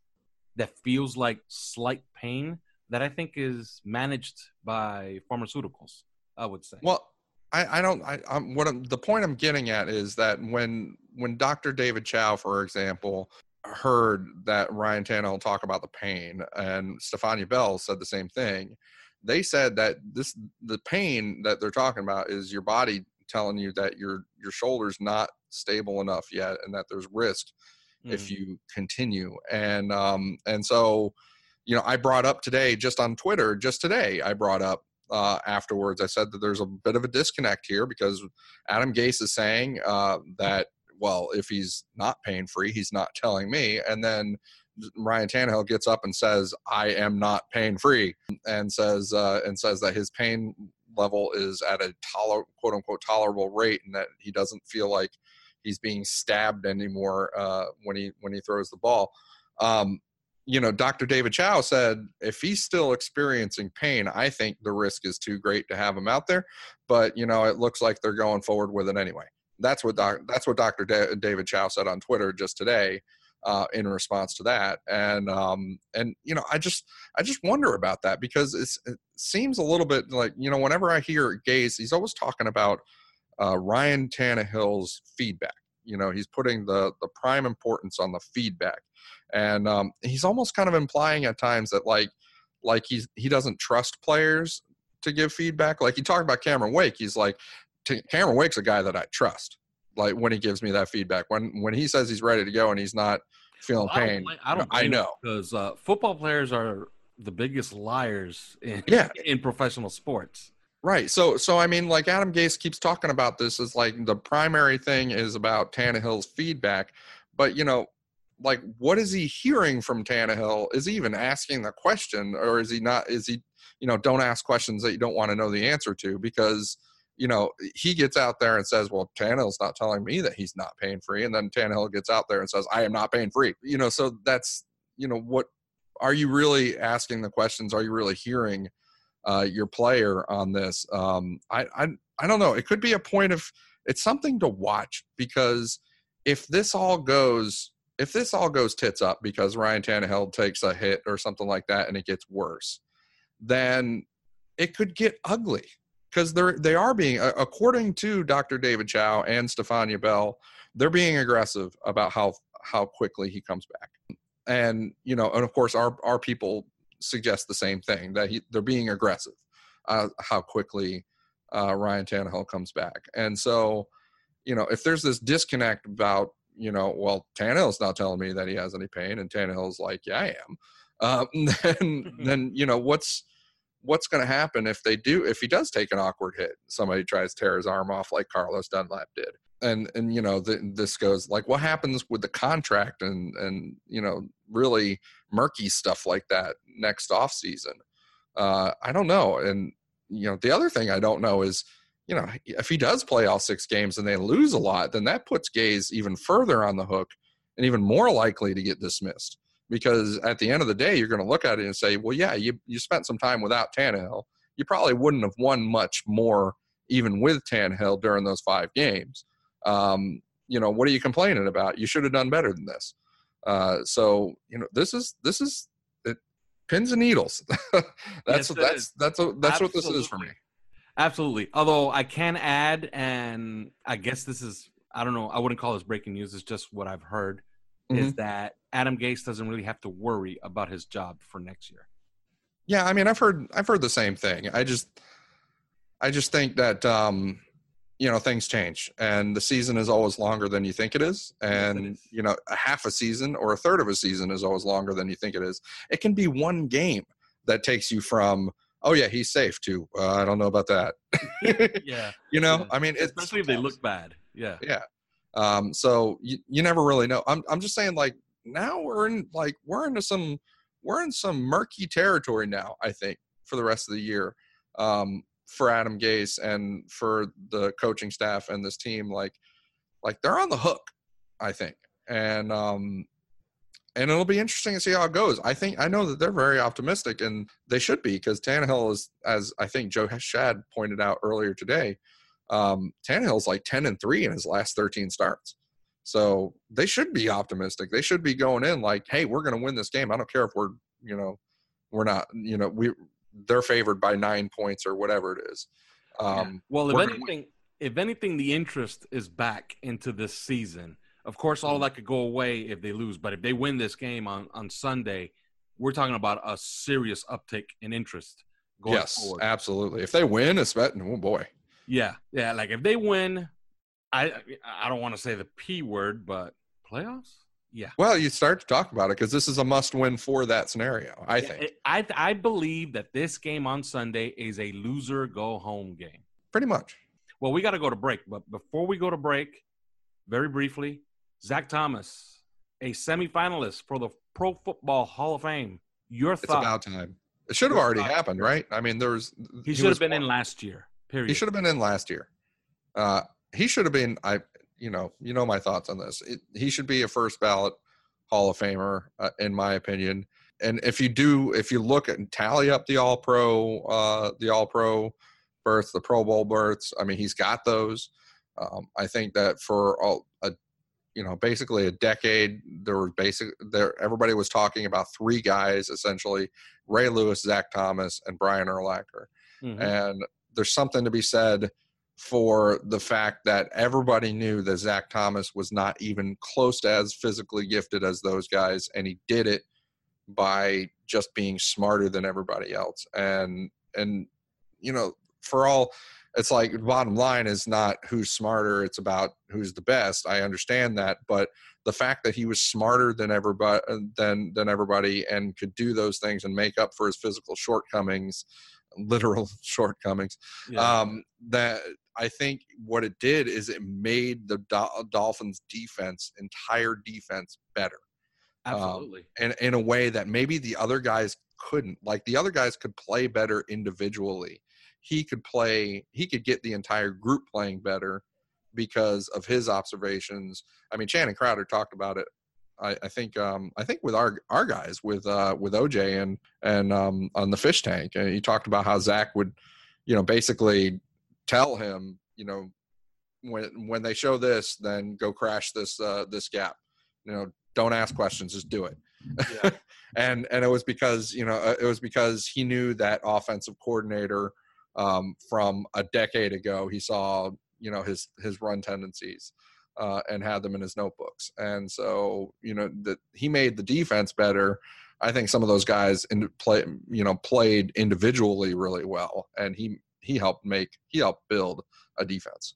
that feels like slight pain that I think is managed by pharmaceuticals. I would say. Well, I, I don't. I, I'm what I'm, the point I'm getting at is that when when Dr. David Chao, for example, heard that Ryan Tannehill talk about the pain, and Stefania Bell said the same thing, they said that this the pain that they're talking about is your body telling you that your your shoulder's not stable enough yet, and that there's risk if Mm. you continue. And um and so, you know, I brought up today just on Twitter, just today, I brought up uh, afterwards. I said that there's a bit of a disconnect here because Adam Gase is saying uh, that, well, if he's not pain free, he's not telling me. And then Ryan Tannehill gets up and says, "I am not pain free," and says uh, and says that his pain level is at a toler- quote unquote tolerable rate, and that he doesn't feel like he's being stabbed anymore uh, when he when he throws the ball. Um, you know, Dr. David Chao said if he's still experiencing pain, I think the risk is too great to have him out there. But you know, it looks like they're going forward with it anyway. That's what doc, that's what Dr. Da- David Chao said on Twitter just today uh, in response to that. And um, and you know, I just I just wonder about that because it seems a little bit like you know, whenever I hear Gase, he's always talking about uh, Ryan Tannehill's feedback. You know, he's putting the the prime importance on the feedback, and um, he's almost kind of implying at times that like like he's he doesn't trust players to give feedback. Like he talked about Cameron Wake, he's like Cameron Wake's a guy that I trust. Like when he gives me that feedback, when when he says he's ready to go and he's not feeling Well, I pain, don't, I, don't I know. because uh, football players are the biggest liars in Yeah. in professional sports. Right. So so I mean like Adam Gase keeps talking about this as like the primary thing is about Tannehill's feedback, but you know, like what is he hearing from Tannehill? Is he even asking the question or is he not is he you know, don't ask questions that you don't want to know the answer to because you know, he gets out there and says, "Well, Tannehill's not telling me that he's not pain free," and then Tannehill gets out there and says, "I am not pain free." You know, so that's you know what are you really asking the questions? Are you really hearing uh, your player on this? Um, I, I I don't know. It could be a point of it's something to watch because if this all goes if this all goes tits up because Ryan Tannehill takes a hit or something like that and it gets worse, then it could get ugly because they're they are being according to Dr. David Chao and Stefania Bell, they're being aggressive about how how quickly he comes back. And you know, and of course our our people suggest the same thing that he, they're being aggressive uh, how quickly uh, Ryan Tannehill comes back. And so, you know, if there's this disconnect about, you know, well, Tannehill's not telling me that he has any pain, and Tannehill's like, yeah, I am. Um, then, then you know, what's what's going to happen if they do if he does take an awkward hit? Somebody tries to tear his arm off like Carlos Dunlap did. And and you know the, this goes like what happens with the contract and and you know really murky stuff like that next off season. Uh, I don't know. And you know, the other thing I don't know is, you know, if he does play all six games and they lose a lot, then that puts Gase even further on the hook and even more likely to get dismissed. Because at the end of the day, you're going to look at it and say, well, yeah, you, you spent some time without Tannehill. You probably wouldn't have won much more even with Tannehill during those five games. Um, you know, what are you complaining about? You should have done better than this. Uh, so, you know, this is, this is, it, pins and needles. that's Yes, what that's that's what that's what this is for me. Absolutely. Although I can add, and I guess this is, I don't know, I wouldn't call this breaking news. It's just what I've heard is that Adam Gase doesn't really have to worry about his job for next year. Yeah, I mean, I've heard I've heard the same thing. I just I just think that um, you know things change and the season is always longer than you think it is and you know a half a season or a third of a season is always longer than you think it is it can be one game that takes you from oh yeah he's safe to uh, i don't know about that Yeah. you know Yeah. i mean it's Especially if they look bad. Yeah. yeah um so you, you never really know i'm i'm just saying like now we're in like we're into some we're in some murky territory now i think for the rest of the year um for adam gase and for the coaching staff and this team like like they're on the hook i think and um and it'll be interesting to see how it goes. I think I know that they're very optimistic, and they should be because Tannehill is, as I think Joe Schad pointed out earlier today, um, Tannehill's like ten and three in his last thirteen starts. So they should be optimistic. They should be going in like, "Hey, we're to win this game. I don't care if we're, you know, we're not, you know, we they're favored by nine points or whatever it is." Um, Well, if anything, if anything, the interest is back into this season. Of course, Mm-hmm. all that could go away if they lose, but if they win this game on on Sunday, we're talking about a serious uptick in interest going yes, forward. absolutely. If they win, it's bet. Oh boy. Yeah, yeah. Like if they win, I I don't want to say the p word, but playoffs. Yeah, Well, you start to talk about it because this is a must-win for that scenario. I Yeah, think I I believe that this game on Sunday is a loser go home game. pretty much. Well, we got to go to break, but before we go to break, very briefly, Zach Thomas, a semifinalist for the Pro Football Hall of Fame. Your thoughts? It's thought? about time. It should have already thought. happened, right? I mean, there was he should have been in last year. Period. He should have been in last year. Uh, he should have been. I, you know, you know my thoughts on this. It, he should be a first ballot Hall of Famer, uh, in my opinion. And if you do, if you look at and tally up the All Pro, uh, the All Pro berths, the Pro Bowl berths, I mean, he's got those. Um, I think that for all a, you know, basically a decade, there was basic there. Everybody was talking about three guys essentially: Ray Lewis, Zach Thomas, and Brian Urlacher Mhm. and there's something to be said for the fact that everybody knew that Zach Thomas was not even close to as physically gifted as those guys, and he did it by just being smarter than everybody else. And and you know, for all it's like the bottom line is not who's smarter, it's about who's the best. I understand that, but the fact that he was smarter than everybody than than everybody and could do those things and make up for his physical shortcomings literal shortcomings Yeah. um that i think what it did is it made the Dol- dolphins defense entire defense better Absolutely. in, in a way that maybe the other guys couldn't. Like the other guys could play better individually. He could play he could get the entire group playing better because of his observations. I mean Channing Crowder talked about it I, I think um, I think with our our guys with uh, with OJ and and um, on the fish tank, and he talked about how Zach would, you know, basically tell him, you know, when when they show this, then go crash this uh, this gap. You know, don't ask questions, just do it. and and it was because you know it was because he knew that offensive coordinator um, from a decade ago. He saw you know his his run tendencies uh, and had them in his notebooks. And so, you know, that he made the defense better. I think some of those guys in play, you know, played individually really well, and he he helped make he helped build a defense.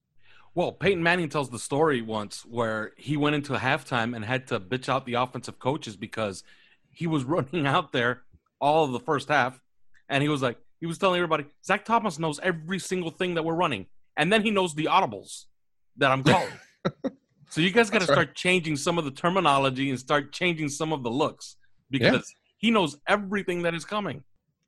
Well, Peyton Manning tells the story once where he went into halftime and had to bitch out the offensive coaches because he was running out there all of the first half, and he was like, he was telling everybody, Zach Thomas knows every single thing that we're running, and then he knows the audibles that I'm calling. so you guys got to That's right. start changing some of the terminology and start changing some of the looks because he knows everything that is coming.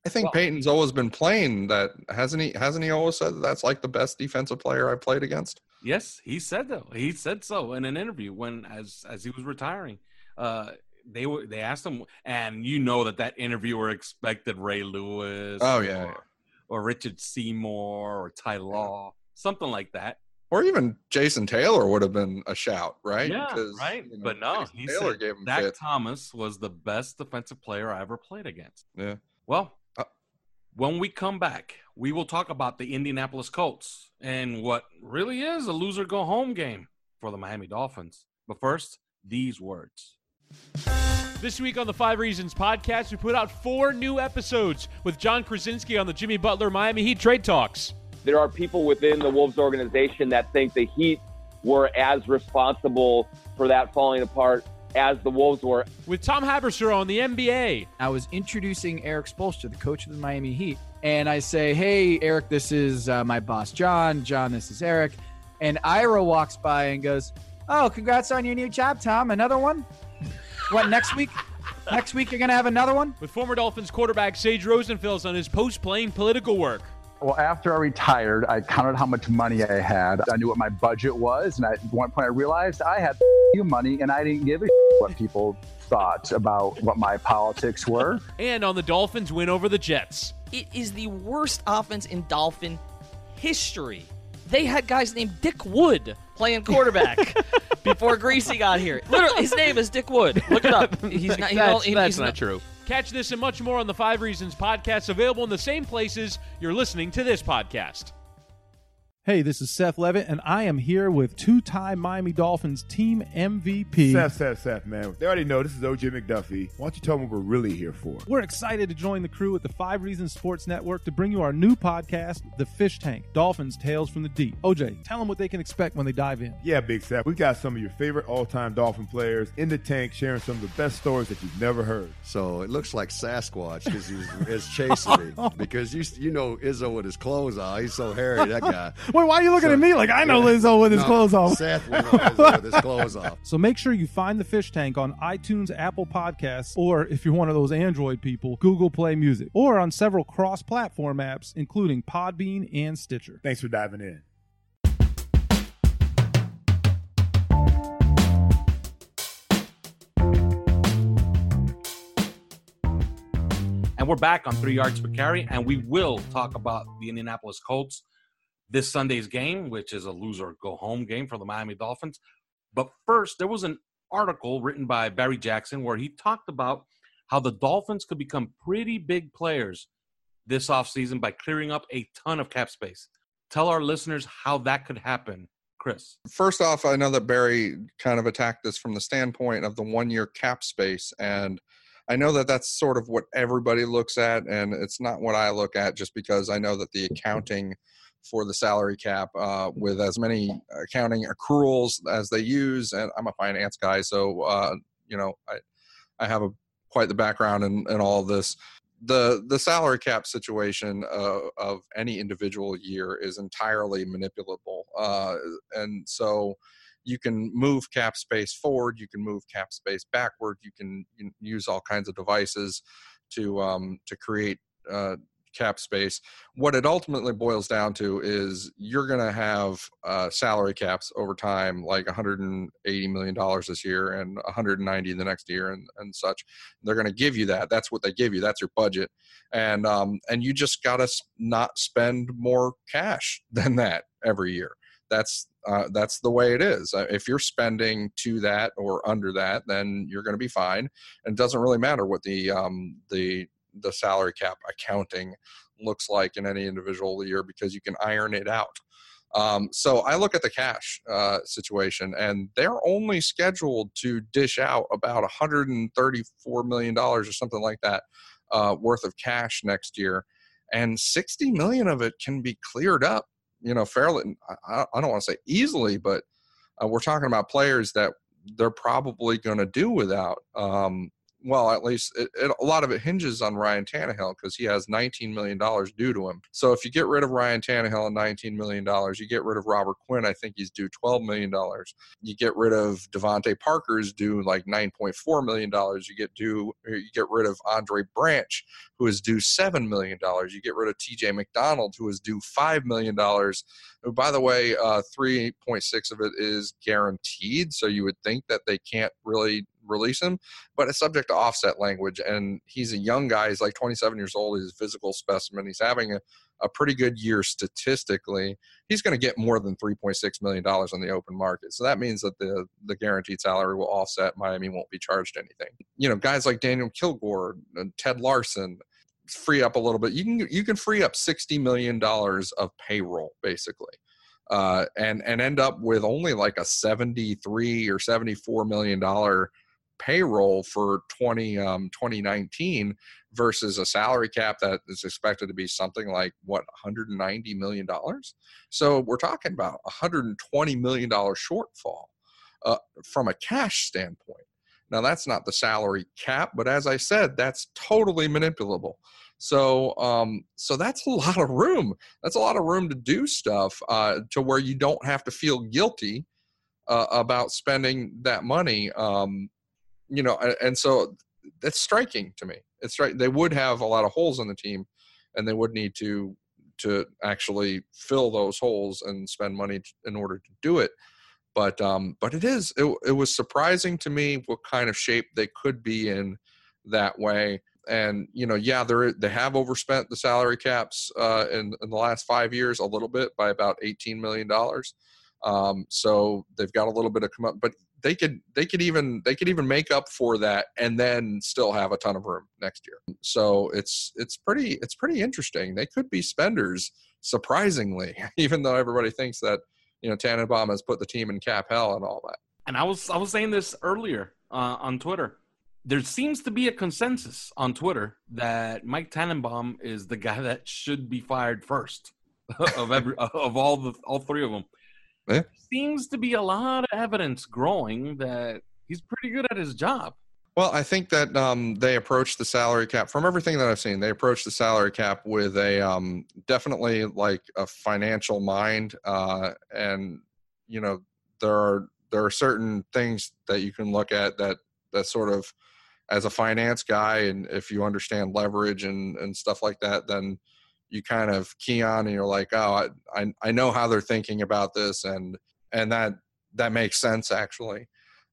I think Well- Peyton's always been playing that, hasn't he? Hasn't he always said that that's like the best defensive player I've played against? Yes, he said though. He said so in an interview when as as he was retiring. Uh they were they asked him and you know that that interviewer expected Ray Lewis Oh or, yeah, yeah. or Richard Seymour or Ty Law, something like that. or even Jason Taylor would have been a shout, right? Yeah, right. you know, but no, Jason he Taylor said gave him Zach fits. Thomas was the best defensive player I ever played against. Yeah. Well, when we come back, we will talk about the Indianapolis Colts and what really is a loser go home game for the Miami Dolphins. But first, these words. This week on the Five Reasons podcast, we put out four new episodes with Jon Krawczynski on the Jimmy Butler Miami Heat trade talks. there are people within the Wolves organization that think the Heat were as responsible for that falling apart as the Wolves were. With Tom Haberstroh on the NBA. I was introducing Erik Spoelstra, the coach of the Miami Heat, and I say, "Hey, Eric, this is uh, my boss, John. John, this is Eric. And Ira walks by and goes, "Oh, congrats on your new job, Tom. Another one? what next week?" Next week, you're going to have another one? With former Dolphins quarterback Sage Rosenfels on his post playing political work. Well, after I retired, I counted how much money I had. I knew what my budget was. And at one point, I realized I had few money and I didn't give a what people thought about what my politics were. And on the Dolphins win over the Jets. It is the worst offense in Dolphin history. They had guys named Dick Wood playing quarterback before Griese got here. Literally, his name is Dick Wood. Look it up. He's not. He's that's, he's that's not true. Catch this and much more on the Five Reasons podcast, available in the same places you're listening to this podcast. Hey, this is Seth Levitt, and I am here with two time Miami Dolphins team MVP. Seth, Seth, Seth, man. They already know this is OJ McDuffie. Why don't you tell them what we're really here for? We're excited to join the crew at the Five Reasons Sports Network to bring you our new podcast, The Fish Tank Dolphins Tales from the Deep. OJ, tell them what they can expect when they dive in. Yeah, Big Seth. We've got some of your favorite all time Dolphin players in the tank sharing some of the best stories that you've never heard. So it looks like Sasquatch because he's, he's chasing me. Because you, you know Izzo with his clothes on. He's so hairy, that guy. Wait, why are you looking so, at me? like I know Lizzo with his no, clothes off. Seth will know Lizzo with his clothes off. So make sure you find the fish tank on iTunes, Apple Podcasts, or if you're one of those Android people, Google Play Music, or on several cross-platform apps, including Podbean and Stitcher. Thanks for diving in. And we're back on three yards per carry, and we will talk about the Indianapolis Colts this Sunday's game, which is a loser go home game for the Miami Dolphins. But first, there was an article written by Barry Jackson where he talked about how the Dolphins could become pretty big players this offseason by clearing up a ton of cap space. Tell our listeners how that could happen, Chris. First off, I know that Barry kind of attacked this from the standpoint of the one year cap space. And I know that that's sort of what everybody looks at. And it's not what I look at just because I know that the accounting for the salary cap uh, with as many accounting accruals as they use. And I'm a finance guy, so uh, you know I I have a quite the background in, in all of this. The the salary cap situation uh, of any individual year is entirely manipulable, uh, and so you can move cap space forward, you can move cap space backward, you can, you can use all kinds of devices to um, to create uh, cap space. What it ultimately boils down to is you're going to have uh, salary caps over time, like 180 million dollars this year and 190 the next year, and and such. They're going to give you that. That's what they give you. That's your budget, and um, and you just got to not spend more cash than that every year. That's uh, that's the way it is. Uh, if you're spending to that or under that, then you're going to be fine. And it doesn't really matter what the um, the the salary cap accounting looks like in any individual year because you can iron it out. Um, so I look at the cash uh, situation, and they're only scheduled to dish out about 134 million dollars or something like that uh, worth of cash next year, and 60 million of it can be cleared up. You know, fairly. I, I don't want to say easily, but uh, we're talking about players that they're probably going to do without. Um, well, at least it, it, a lot of it hinges on Ryan Tannehill because he has $19 million due to him. So if you get rid of Ryan Tannehill and $19 million, you get rid of Robert Quinn, I think he's due $12 million. You get rid of DeVante Parker's due like $9.4 million. You get due, you get rid of Andre Branch, who is due $7 million. You get rid of TJ McDonald, who is due $5 million. By the way, uh, 3.6 of it is guaranteed. So you would think that they can't really release him, but it's subject to offset language. And he's a young guy. He's like 27 years old. He's a physical specimen. He's having a, a pretty good year statistically. He's going to get more than $3.6 million on the open market. So that means that the, the guaranteed salary will offset. Miami won't be charged anything. You know, guys like Daniel Kilgore and Ted Larsen free up a little bit. You can you can free up sixty million dollars of payroll basically uh, and and end up with only like a 73 or 74 million dollar payroll for 20 um, 2019 versus a salary cap that is expected to be something like what 190 million dollars. So we're talking about 120 million dollar shortfall uh, from a cash standpoint. Now that's not the salary cap, but as I said, that's totally manipulable. So, um, so that's a lot of room. That's a lot of room to do stuff uh, to where you don't have to feel guilty uh, about spending that money. Um, you know, and, so that's striking to me. It's right. They would have a lot of holes in the team, and they would need to to actually fill those holes and spend money in order to do it. But um, but it is it, it was surprising to me what kind of shape they could be in that way. And you know, yeah, they're they have overspent the salary caps uh, in in the last five years a little bit by about eighteen million dollars. Um, so they've got a little bit of come up, but they could they could even they could even make up for that and then still have a ton of room next year. So it's it's pretty it's pretty interesting. They could be spenders surprisingly, even though everybody thinks that you know Tannenbaum has put the team in cap hell and all that. And I was I was saying this earlier uh, on Twitter. There seems to be a consensus on Twitter that Mike Tannenbaum is the guy that should be fired first of every of all the all three of them. Yeah. Seems to be a lot of evidence growing that he's pretty good at his job. Well, I think that um, they approach the salary cap from everything that I've seen. They approach the salary cap with a um, definitely like a financial mind, uh, and you know there are there are certain things that you can look at that that sort of as a finance guy, and if you understand leverage and and stuff like that, then you kind of key on and you're like, oh, I, I, I know how they're thinking about this, and and that that makes sense actually.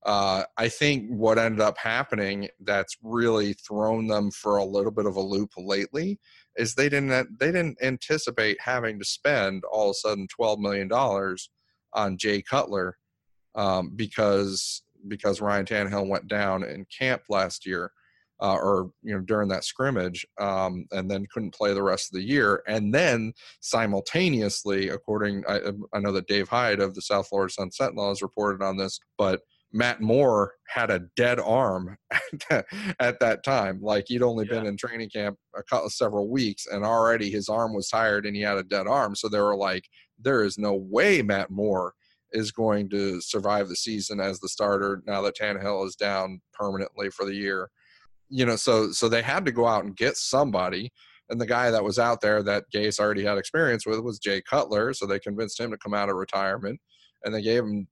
Uh, I think what ended up happening that's really thrown them for a little bit of a loop lately is they didn't they didn't anticipate having to spend all of a sudden twelve million dollars on Jay Cutler um, because because Ryan Tannehill went down in camp last year uh, or you know during that scrimmage, um, and then couldn't play the rest of the year. And then simultaneously, according I, I know that Dave Hyde of the South Florida Sun Sentinel has reported on this, but Matt Moore had a dead arm at that time. Like he'd only yeah. been in training camp a couple, several weeks, and already his arm was tired, and he had a dead arm. So they were like, "There is no way Matt Moore is going to survive the season as the starter now that Tannehill is down permanently for the year." You know, so so they had to go out and get somebody. And the guy that was out there that Gase already had experience with was Jay Cutler. So they convinced him to come out of retirement and they gave him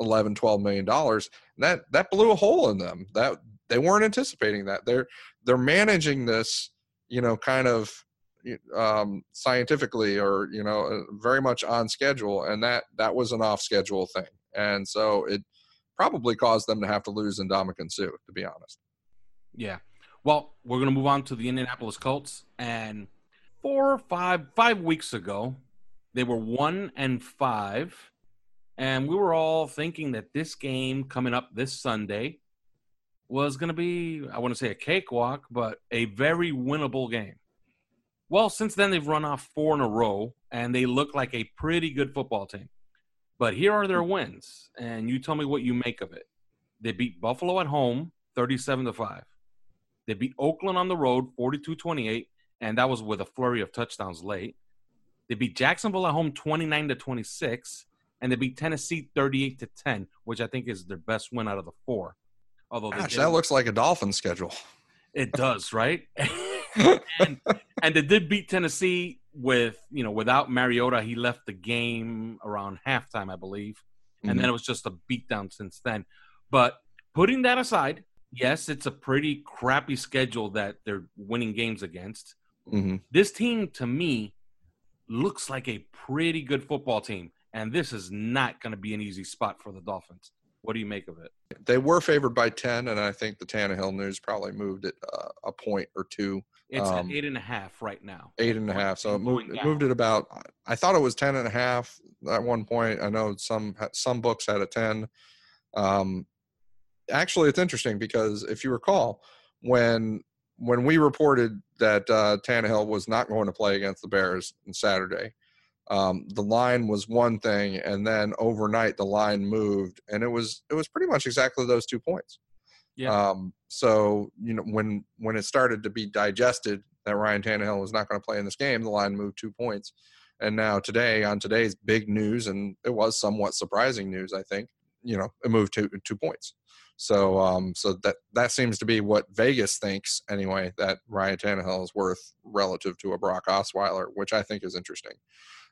11, 12 million dollars. That that blew a hole in them. That they weren't anticipating that. They're they're managing this, you know, kind of um, scientifically or you know uh, very much on schedule, and that that was an off schedule thing, and so it probably caused them to have to lose Ndamukong Suh to be honest. Yeah. Well, we're going to move on to the Indianapolis Colts. And four or five, five weeks ago, they were one and five. And we were all thinking that this game coming up this Sunday was going to be, I want to say a cakewalk, but a very winnable game. Well, since then, they've run off four in a row, and they look like a pretty good football team. But here are their wins, and you tell me what you make of it. They beat Buffalo at home, 37 to 5. They beat Oakland on the road 42 28, and that was with a flurry of touchdowns late. They beat Jacksonville at home 29 to 26, and they beat Tennessee 38 to 10, which I think is their best win out of the four. Although Gosh, that looks like a Dolphin schedule. It does, right? and, and they did beat Tennessee with, you know, without Mariota. He left the game around halftime, I believe. And mm-hmm. then it was just a beatdown since then. But putting that aside, yes, it's a pretty crappy schedule that they're winning games against. Mm-hmm. This team, to me, looks like a pretty good football team, and this is not going to be an easy spot for the Dolphins. What do you make of it? They were favored by ten, and I think the Tannehill news probably moved it uh, a point or two. It's um, at eight and a half right now. Eight and a half. So it moved, it moved it about. I thought it was ten and a half at one point. I know some some books had a ten. Um, actually, it's interesting because if you recall, when when we reported that uh, Tannehill was not going to play against the Bears on Saturday, um, the line was one thing, and then overnight the line moved, and it was it was pretty much exactly those two points. Yeah. Um, so you know when when it started to be digested that Ryan Tannehill was not going to play in this game, the line moved two points. And now today, on today's big news, and it was somewhat surprising news, I think, you know, it moved to two points. So, um, so that that seems to be what Vegas thinks anyway. That Ryan Tannehill is worth relative to a Brock Osweiler, which I think is interesting.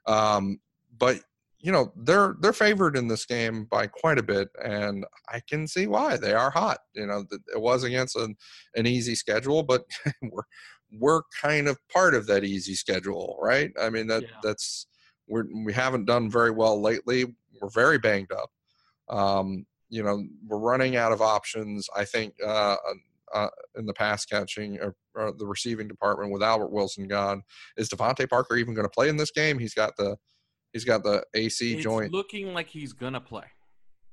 Um, but you know, they're they're favored in this game by quite a bit, and I can see why they are hot. You know, it was against an an easy schedule, but we're we're kind of part of that easy schedule, right? I mean that yeah. that's we're we haven't done very well lately. We're very banged up. Um, you know, we're running out of options. I think uh, uh, in the pass catching or, or, the receiving department with Albert Wilson gone. Is DeVante Parker even going to play in this game? He's got the he's got the AC it's joint. Looking like he's gonna play.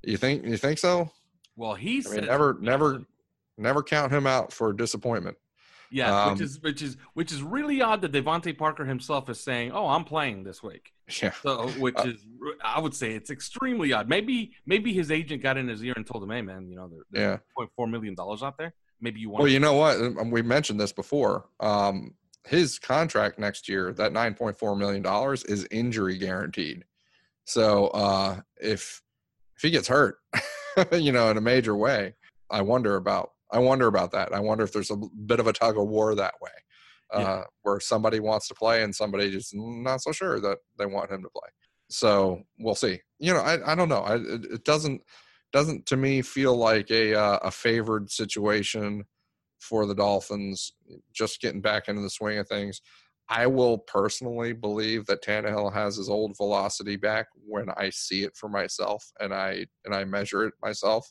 You think you think so? Well, he's I mean, never never never count him out for disappointment. Yeah, um, which is which is which is really odd that DeVante Parker himself is saying, "Oh, I'm playing this week." Yeah. So, which uh, is, I would say, it's extremely odd. Maybe maybe his agent got in his ear and told him, "Hey, man, you know, there's yeah. point four million dollars out there. Maybe you want." Well, you know what? We mentioned this before. Um, his contract next year, that nine point four million dollars, is injury guaranteed. So uh, if if he gets hurt, you know, in a major way, I wonder about I wonder about that. I wonder if there's a bit of a tug of war that way, uh, yeah. where somebody wants to play and somebody just not so sure that they want him to play. So we'll see. You know, I, I don't know. I, it, it doesn't doesn't to me feel like a uh, a favored situation for the Dolphins. Just getting back into the swing of things. I will personally believe that Tannehill has his old velocity back when I see it for myself and I and I measure it myself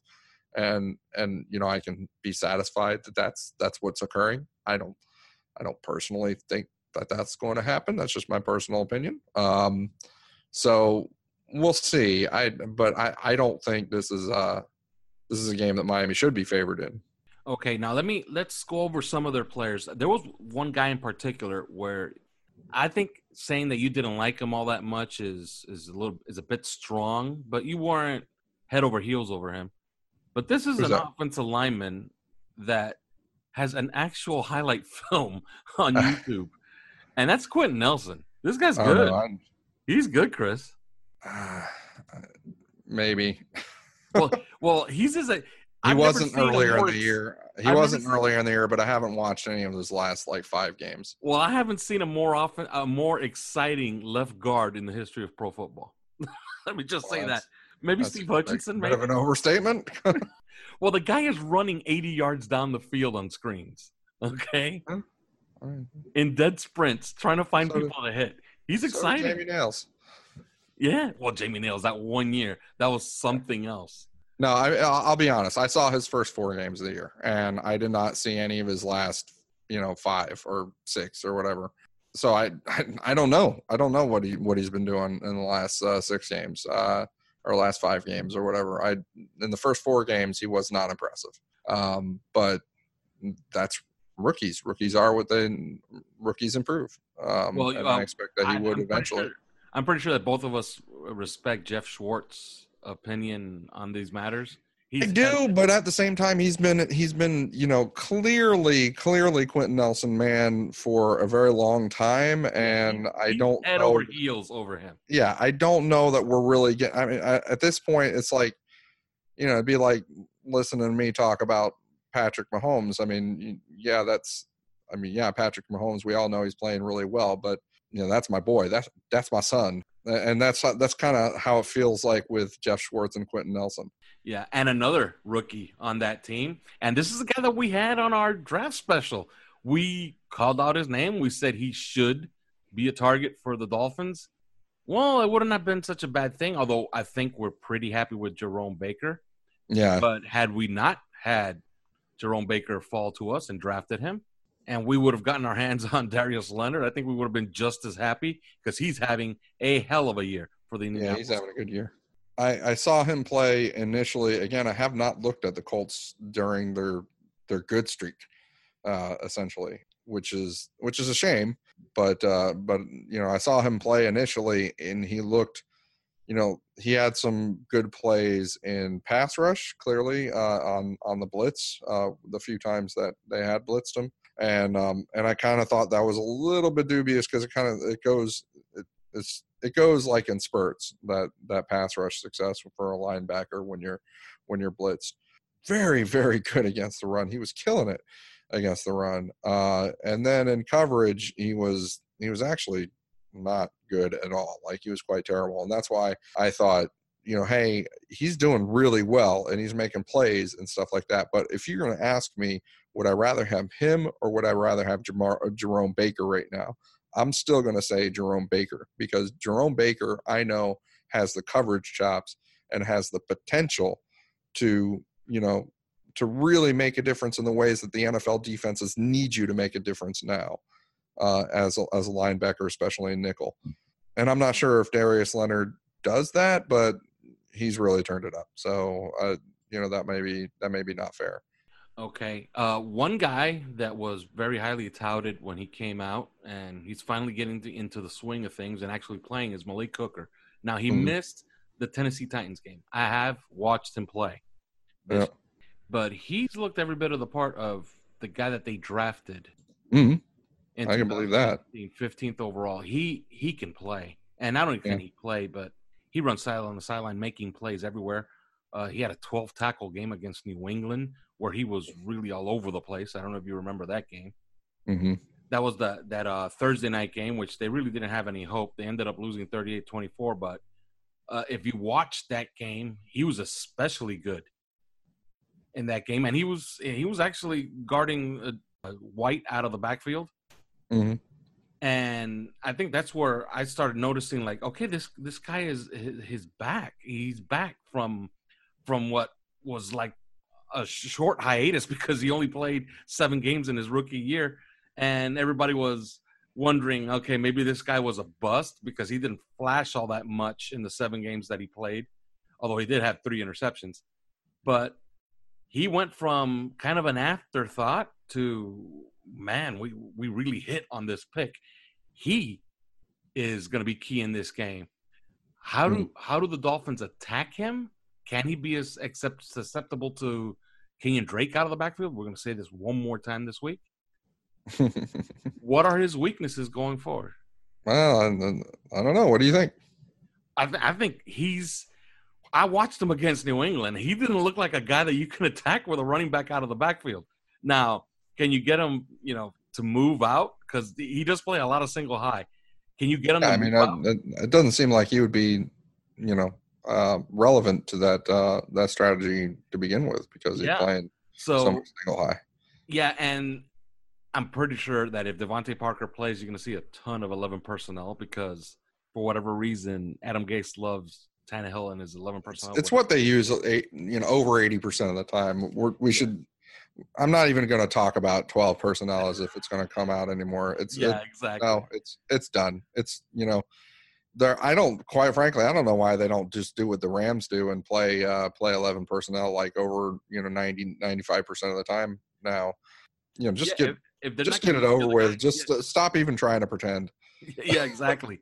and and you know I can be satisfied that that's that's what's occurring. I don't I don't personally think that that's going to happen. That's just my personal opinion. Um, so we'll see. I but I I don't think this is uh this is a game that Miami should be favored in. Okay, now let me let's go over some of their players. There was one guy in particular where I think saying that you didn't like him all that much is is a little is a bit strong, but you weren't head over heels over him. But this is Who's an that? offensive lineman that has an actual highlight film on YouTube, and that's Quenton Nelson. This guy's good. know, He's good, Chris. Uh, maybe well, well, he's just a. he I've wasn't earlier in the year. He I've wasn't earlier in the year, but I haven't watched any of his last like five games. Well, I haven't seen a more often a more exciting left guard in the history of pro football. Let me just say that. Maybe Steve Hutchinson. bit Maybe. of an overstatement. Well, the guy is running 80 yards down the field on screens. Okay, in dead sprints, trying to find So- people to hit. He's So excited. Jamie Nails. Yeah. Well, Jamie Nails that one year that was something else. No, I, I'll I'll be honest. I saw his first four games of the year, and I did not see any of his last, you know, five or six or whatever. So I, I, I don't know. I don't know what he what he's been doing in the last uh, six games, uh, or last five games or whatever. I in the first four games he was not impressive. Um, but that's rookies. Rookies are what they rookies improve. Um, Well, and um, I expect that he I- would I'm pretty eventually. sure- I'm pretty sure that both of us respect Jeff Schwartz's opinion on these matters. I do, but at the same time, he's been he's been you know clearly clearly Quenton Nelson man for a very long time, and I don't head know. over heels over him. Yeah, I don't know that we're really getting. I mean, I, at this point, it's like you know, it'd be like listening to me talk about Patrick Mahomes. I mean, yeah, that's. I mean, yeah, Patrick Mahomes. We all know he's playing really well, but you know, that's my boy. That's that's my son, and that's that's kind of how it feels like with Jeff Schwartz and Quenton Nelson. Yeah, and another rookie on that team. And this is the guy that we had on our draft special. We called out his name. We said he should be a target for the Dolphins. Well, it wouldn't have been such a bad thing, although I think we're pretty happy with Jerome Baker. Yeah. But had we not had Jerome Baker fall to us and drafted him, and we would have gotten our hands on Darius Leonard, I think we would have been just as happy because he's having a hell of a year for the Yeah, Indianapolis. he's having a good year. I, I saw him play initially. Again, I have not looked at the Colts during their their good streak, uh, essentially, which is which is a shame. But uh, but you know, I saw him play initially, and he looked, you know, he had some good plays in pass rush, clearly uh, on on the blitz, uh, the few times that they had blitzed him, and um, and I kind of thought that was a little bit dubious because it kind of it goes it, it's it goes like in spurts that that pass rush success for a linebacker when you're when you're blitzed. Very very good against the run. He was killing it against the run, uh, and then in coverage he was he was actually not good at all. Like he was quite terrible. And that's why I thought, you know, hey, he's doing really well and he's making plays and stuff like that. But if you're going to ask me, would I rather have him or would I rather have Jamar, uh, Jerome Baker right now? I'm still going to say Jerome Baker because Jerome Baker, I know, has the coverage chops and has the potential to, you know, to really make a difference in the ways that the NFL defenses need you to make a difference now uh, as a, as a linebacker, especially in nickel. And I'm not sure if Darius Leonard does that, but he's really turned it up. So uh, you know that may be that may be not fair. Okay. Uh, one guy that was very highly touted when he came out, and he's finally getting to, into the swing of things and actually playing is Malik Hooker. Now he mm-hmm. missed the Tennessee Titans game. I have watched him play, yeah. but he's looked every bit of the part of the guy that they drafted. Mm-hmm. I can believe that. 15th overall. He he can play, and not only can yeah. he play, but he runs side on the sideline, making plays everywhere. Uh, he had a 12 tackle game against New England where he was really all over the place. I don't know if you remember that game. Mm-hmm. That was the that uh, Thursday night game, which they really didn't have any hope. They ended up losing 38-24. But uh, if you watched that game, he was especially good in that game, and he was he was actually guarding White out of the backfield Mm-hmm. And I think that's where I started noticing, like, okay, this this guy is his, his back. He's back from from what was like a short hiatus because he only played seven games in his rookie year, and everybody was wondering, okay, maybe this guy was a bust because he didn't flash all that much in the seven games that he played, although he did have three interceptions. But he went from kind of an afterthought to man, we we really hit on this pick. He is going to be key in this game. How do mm. how do the Dolphins attack him? Can he be as accept, susceptible to Kenyan Drake out of the backfield? We're going to say this one more time this week. what are his weaknesses going forward? Well, I, I don't know. What do you think? I, th- I think he's. I watched him against New England. He didn't look like a guy that you can attack with a running back out of the backfield. Now, can you get him, you know, to move out because he does play a lot of single high? Can you get him? Yeah, I mean, it, doesn't seem like he would be, you know, uh, relevant to that uh, that strategy to begin with because he's yeah. playing so, so single high. Yeah, and I'm pretty sure that if DeVante Parker plays, you're going to see a ton of 11 personnel because for whatever reason, Adam Gase loves Tannehill and his 11 personnel. It's, it's what they use, you know, over 80 percent of the time. We're, we should I'm not even going to talk about 12 personnel as if it's going to come out anymore. It's yeah, it, exactly. No, it's it's done. It's you know, there. I don't quite frankly, I don't know why they don't just do what the Rams do and play uh play 11 personnel like over you know 90 95 percent of the time now. You know, just yeah, get if, if just get it over with. Guy, just yeah. stop even trying to pretend. yeah, exactly.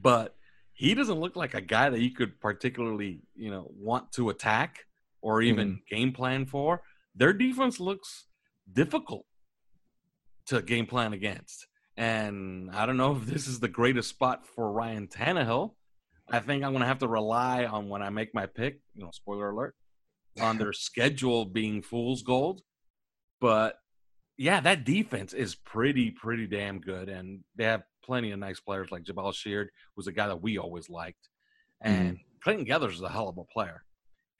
but he doesn't look like a guy that you could particularly you know want to attack or even mm. game plan for their defense looks difficult to game plan against. And I don't know if this is the greatest spot for Ryan Tannehill. I think I'm going to have to rely on when I make my pick, you know, spoiler alert, on their schedule being fool's gold. But yeah, that defense is pretty, pretty damn good. And they have plenty of nice players like Jabaal Sheard, who's a guy that we always liked. And mm-hmm. Clayton Geathers is a hell of a player.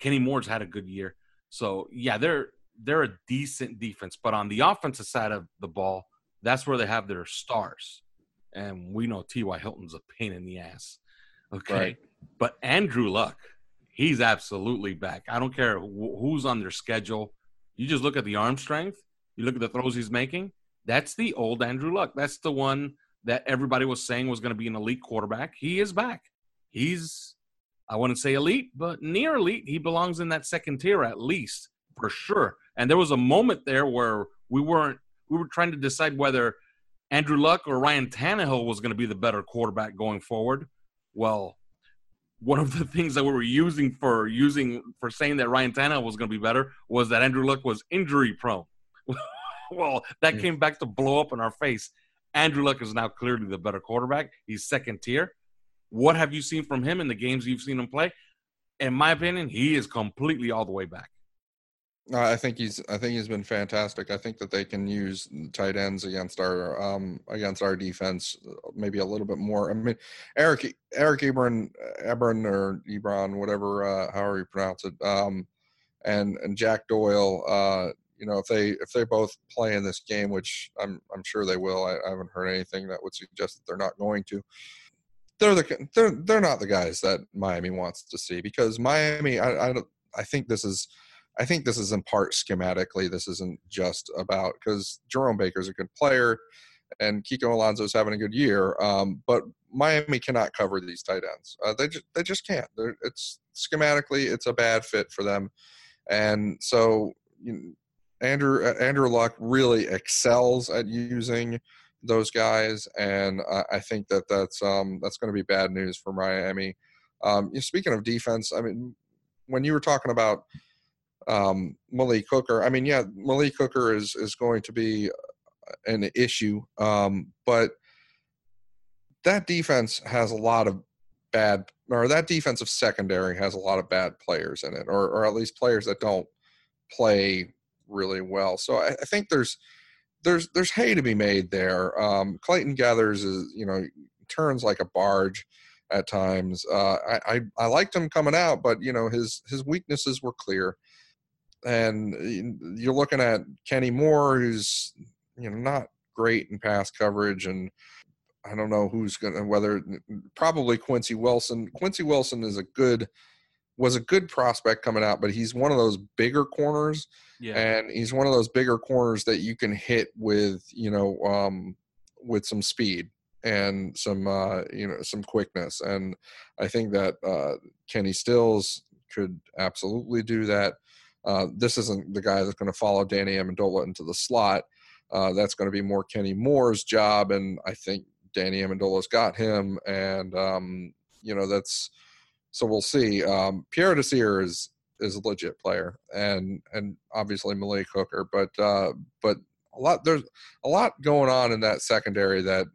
Kenny Moore's had a good year. So yeah, they're they're a decent defense, but on the offensive side of the ball, that's where they have their stars. And we know T.Y. Hilton's a pain in the ass. Okay. Right. But Andrew Luck, he's absolutely back. I don't care who's on their schedule. You just look at the arm strength, you look at the throws he's making. That's the old Andrew Luck. That's the one that everybody was saying was going to be an elite quarterback. He is back. He's, I wouldn't say elite, but near elite. He belongs in that second tier at least, for sure. And there was a moment there where we weren't we were trying to decide whether Andrew Luck or Ryan Tannehill was going to be the better quarterback going forward. Well, one of the things that we were using for using for saying that Ryan Tannehill was going to be better was that Andrew Luck was injury prone. well, that came back to blow up in our face. Andrew Luck is now clearly the better quarterback. He's second tier. What have you seen from him in the games you've seen him play? In my opinion, he is completely all the way back. I think he's. I think he's been fantastic. I think that they can use tight ends against our um, against our defense uh, maybe a little bit more. I mean, Eric Eric Ebron Ebron or Ebron, whatever uh, however you pronounce it, um, and and Jack Doyle. Uh, you know, if they if they both play in this game, which I'm I'm sure they will. I, I haven't heard anything that would suggest that they're not going to. They're the they're they're not the guys that Miami wants to see because Miami. I I, I think this is I think this is in part schematically. This isn't just about because Jerome Baker's a good player and Kiko Alonso's having a good year. Um, but Miami cannot cover these tight ends. Uh, they just they just can't. They're, it's schematically it's a bad fit for them, and so you know, Andrew uh, Andrew Luck really excels at using those guys, and I, I think that that's um, that's going to be bad news for Miami. Um, speaking of defense, I mean, when you were talking about um, Malik Hooker. I mean, yeah, Malik Hooker is is going to be an issue, um, but that defense has a lot of bad, or that defensive secondary has a lot of bad players in it, or or at least players that don't play really well. So I, I think there's there's there's hay to be made there. Um, Clayton Geathers is you know turns like a barge at times. Uh, I, I, I liked him coming out, but you know his his weaknesses were clear and you're looking at Kenny Moore, who's you know not great in pass coverage, and I don't know who's going to whether probably Quincy Wilson. Quincy Wilson is a good was a good prospect coming out, but he's one of those bigger corners, yeah. and he's one of those bigger corners that you can hit with you know um, with some speed and some uh, you know some quickness, and I think that uh, Kenny Stills could absolutely do that. Uh, this isn't the guy that's going to follow Danny Amendola into the slot. Uh, that's going to be more Kenny Moore's job, and I think Danny Amendola's got him, and um, you know that's so we'll see. Um, Pierre Desir is is a legit player, and and obviously Malik Hooker, but uh, but a lot there's a lot going on in that secondary that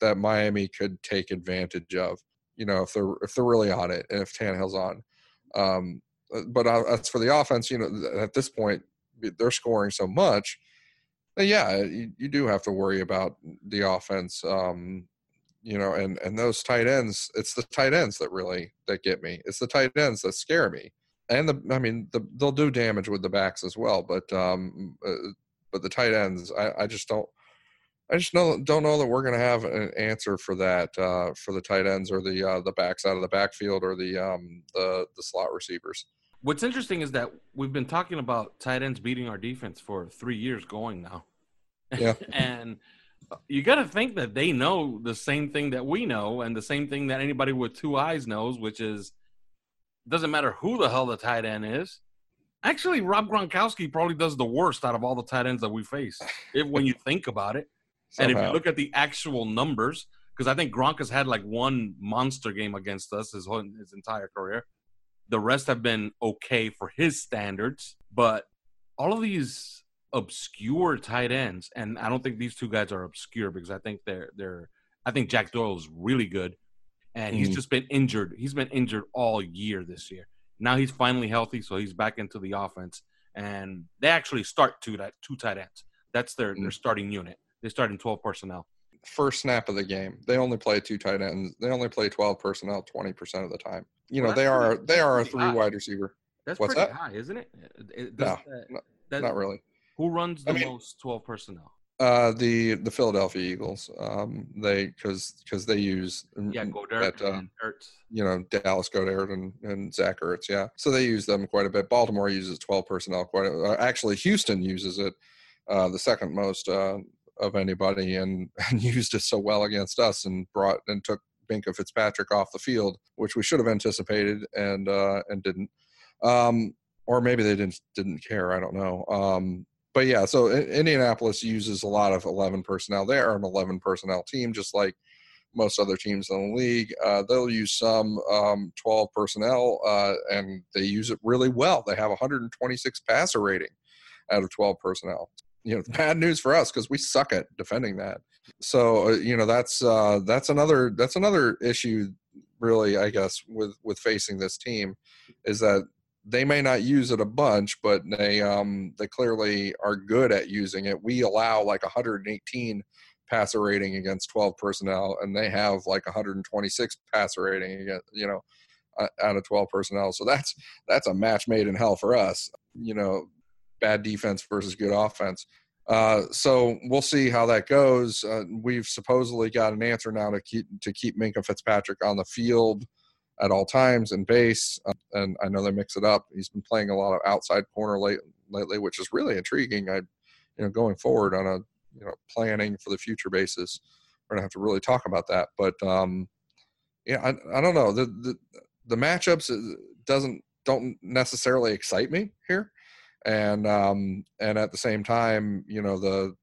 that Miami could take advantage of. You know, if they're if they're really on it, and if Tannehill's on. Um, but uh, as for the offense, you know, at this point, they're scoring so much. Yeah, you, you do have to worry about the offense. Um, you know, and and those tight ends, it's the tight ends that really that get me. It's the tight ends that scare me. And the, I mean, the, they'll do damage with the backs as well, but um, uh, but the tight ends, I, I just don't. I just know, don't know that we're going to have an answer for that uh, for the tight ends or the uh, the backs out of the backfield or the um, the the slot receivers. What's interesting is that we've been talking about tight ends beating our defense for three years going now. Yeah. and you got to think that they know the same thing that we know and the same thing that anybody with two eyes knows, which is doesn't matter who the hell the tight end is. Actually, Rob Gronkowski probably does the worst out of all the tight ends that we face, if, when you think about it. And if you look at the actual numbers, because I think Gronk has had like one monster game against us his whole, his entire career. The rest have been okay for his standards, but all of these obscure tight ends, and I don't think these two guys are obscure because I think they're they're I think Jack Doyle is really good, and he's mm. just been injured. He's been injured all year this year. Now he's finally healthy, so he's back into the offense, and they actually start two that two tight ends. That's their mm. their starting unit. They're starting twelve personnel. First snap of the game, they only play two tight ends. They only play twelve personnel twenty percent of the time you know they are pretty, they are a three high. wide receiver. That's What's pretty that? high, isn't it? it no, that, not really. Who runs the I mean, most twelve personnel? Uh, the the Philadelphia Eagles. Um, they because because they use yeah Goedert that, uh, and Ertz. You know Dallas Goedert and and Zach Ertz. Yeah, so they use them quite a bit. Baltimore uses twelve personnel quite. A, uh, actually, Houston uses it uh, the second most uh, of anybody, and and used it so well against us, and brought and took Minkah Fitzpatrick off the field, which we should have anticipated and uh, and didn't. Um, or maybe they didn't didn't care. I don't know. Um, but yeah, so Indianapolis uses a lot of eleven personnel. They are an eleven personnel team, just like most other teams in the league. Uh, they'll use some um, 12 personnel, uh, and they use it really well. They have 126 passer rating out of 12 personnel. You know, bad news for us because we suck at defending that. So uh, you know that's uh, that's another that's another issue, really. I guess with with facing this team, is that they may not use it a bunch, but they um, they clearly are good at using it. We allow like 118 passer rating against 12 personnel, and they have like 126 passer rating against you know out of 12 personnel. So that's that's a match made in hell for us. You know, bad defense versus good offense. Uh, so we'll see how that goes. Uh, we've supposedly got an answer now to keep to keep Minkah Fitzpatrick on the field at all times and base. Uh, and I know they mix it up. He's been playing a lot of outside corner late, lately, which is really intriguing. I, you know, going forward on a you know planning for the future basis, we're gonna have to really talk about that. But um, yeah, I, I don't know the the the matchups uh, doesn't don't necessarily excite me here and um, and at the same time, you know the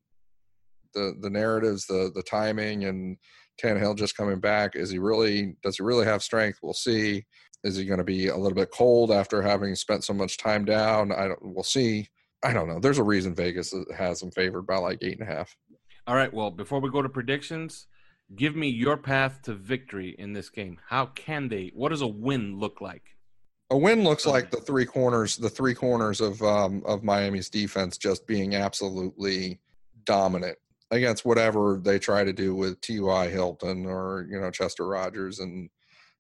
the the narratives, the the timing, and Tannehill just coming back. Is he really? Does he really have strength? We'll see. Is he going to be a little bit cold after having spent so much time down? I don't. We'll see. I don't know. There's a reason Vegas has him favored by like eight and a half. All right. Well, before we go to predictions, give me your path to victory in this game. How can they? What does a win look like? A win looks like the three corners the three corners of um, of Miami's defense just being absolutely dominant against whatever they try to do with T.Y. Hilton or you know Chester Rogers and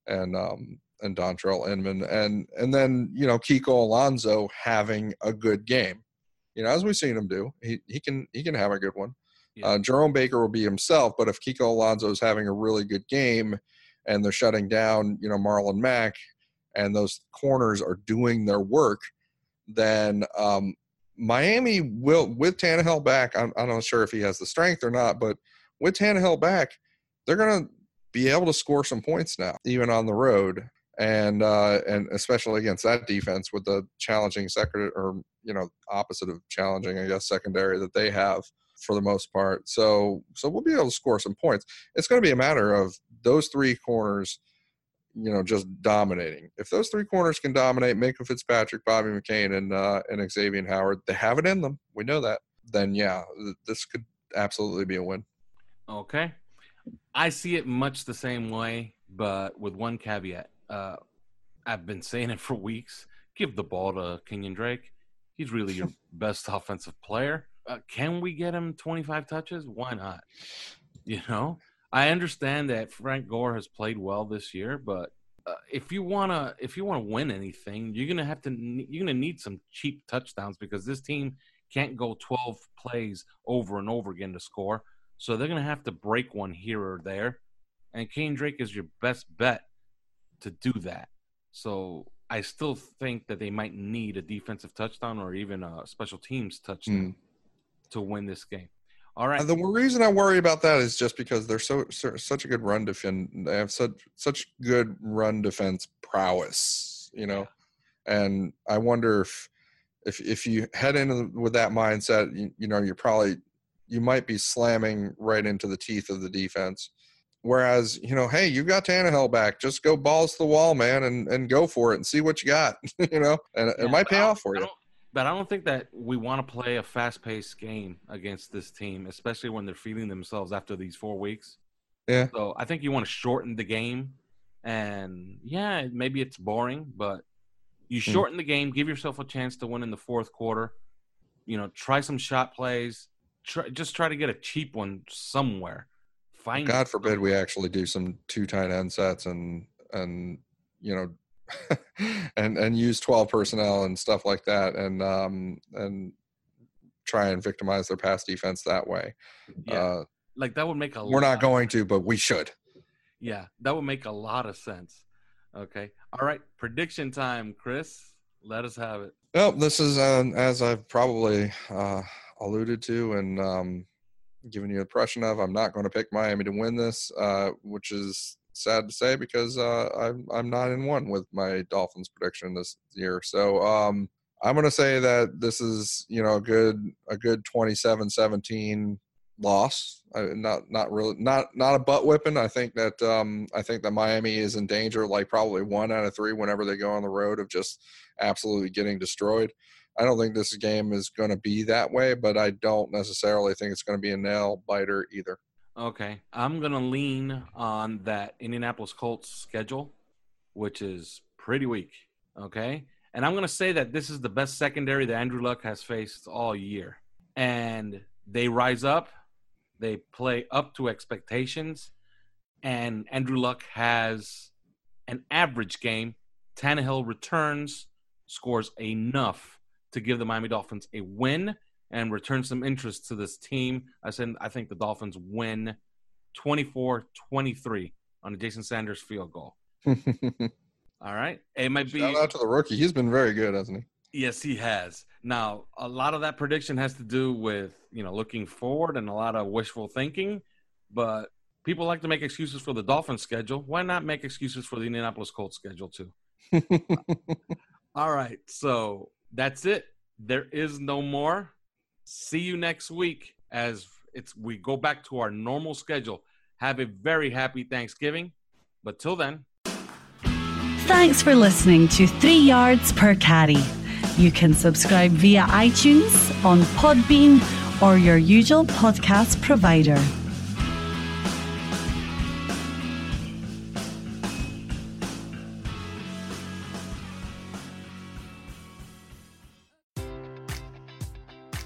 and um, and Dontrelle Inman and and then you know Kiko Alonso having a good game. You know, as we've seen him do, he he can he can have a good one. Yeah. Uh, Jerome Baker will be himself, but if Kiko Alonso is having a really good game and they're shutting down, you know, Marlon Mack and those corners are doing their work, then um, Miami will, with Tannehill back, I'm, I'm not sure if he has the strength or not, but with Tannehill back, they're going to be able to score some points now, even on the road, and uh, and especially against that defense with the challenging second or you know opposite of challenging, I guess, secondary that they have for the most part. So so we'll be able to score some points. It's going to be a matter of those three corners you know, just dominating. If those three corners can dominate, Minkah Fitzpatrick, Bobby McCain, and uh, and Xavier Howard, they have it in them. We know that. Then yeah, this could absolutely be a win. Okay, I see it much the same way, but with one caveat. Uh, I've been saying it for weeks. Give the ball to Kenyan Drake. He's really your best offensive player. Uh, can we get him 25 touches? Why not? You know, I understand that Frank Gore has played well this year, but uh, if you wanna if you wanna win anything, you're gonna have to you're gonna need some cheap touchdowns because this team can't go 12 plays over and over again to score. So they're gonna have to break one here or there, and Kenyan Drake is your best bet to do that. So I still think that they might need a defensive touchdown or even a special teams touchdown mm. to win this game. All right. The reason I worry about that is just because they're so, so such a good run defense. They have such such good run defense prowess, you know. And I wonder if if if you head in with that mindset, you, you know, you're probably you might be slamming right into the teeth of the defense. Whereas, you know, hey, you got Tannehill back. Just go balls to the wall, man, and, and go for it and see what you got. you know, and yeah, it might pay off for you but I don't think that we want to play a fast-paced game against this team, especially when they're feeling themselves after these four weeks. Yeah. So I think you want to shorten the game, and yeah, maybe it's boring, but you hmm. shorten mm. the game, give yourself a chance to win in the fourth quarter. You know, try some shot plays. Try, just try to get a cheap one somewhere. Find God forbid we actually do some two tight end sets and and you know and and use 12 personnel and stuff like that and um and try and victimize their pass defense that way. Yeah. Uh, like that would make a we're not going to but we should. Yeah that would make a lot of sense. Okay. All right. Prediction time chris. Let us have it. Well this is uh, as i've probably uh, alluded to and um, given you an impression of i'm not going to pick miami to win this uh, which is sad to say because uh, I'm I'm nine and one with my Dolphins prediction this year. So um, I'm going to say that this is you know a good a good 27-17 loss. I, not not really not not a butt whipping. I think that um, I think that Miami is in danger, like probably one out of three whenever they go on the road of just absolutely getting destroyed. I don't think this game is going to be that way, but I don't necessarily think it's going to be a nail biter either. Okay, I'm gonna lean on that Indianapolis Colts schedule, which is pretty weak. Okay, and I'm gonna say that this is the best secondary that Andrew Luck has faced all year, and they rise up, they play up to expectations, and Andrew Luck has an average game. Tannehill returns, scores enough to give the Miami Dolphins a win and return some interest to this team. I said I think the Dolphins win 24-23 on a Jason Sanders field goal. All right. It might be Shout out to the rookie. He's been very good, hasn't he? Yes, he has. Now, a lot of that prediction has to do with, you know, looking forward and a lot of wishful thinking, but people like to make excuses for the Dolphins schedule. Why not make excuses for the Indianapolis Colts schedule too? All right. So, that's it. There is no more. See you next week as it's we go back to our normal schedule. Have a very happy Thanksgiving. But till then, Thanks for listening to Three Yards Per Carry. You can subscribe via iTunes, on Podbean, or your usual podcast provider.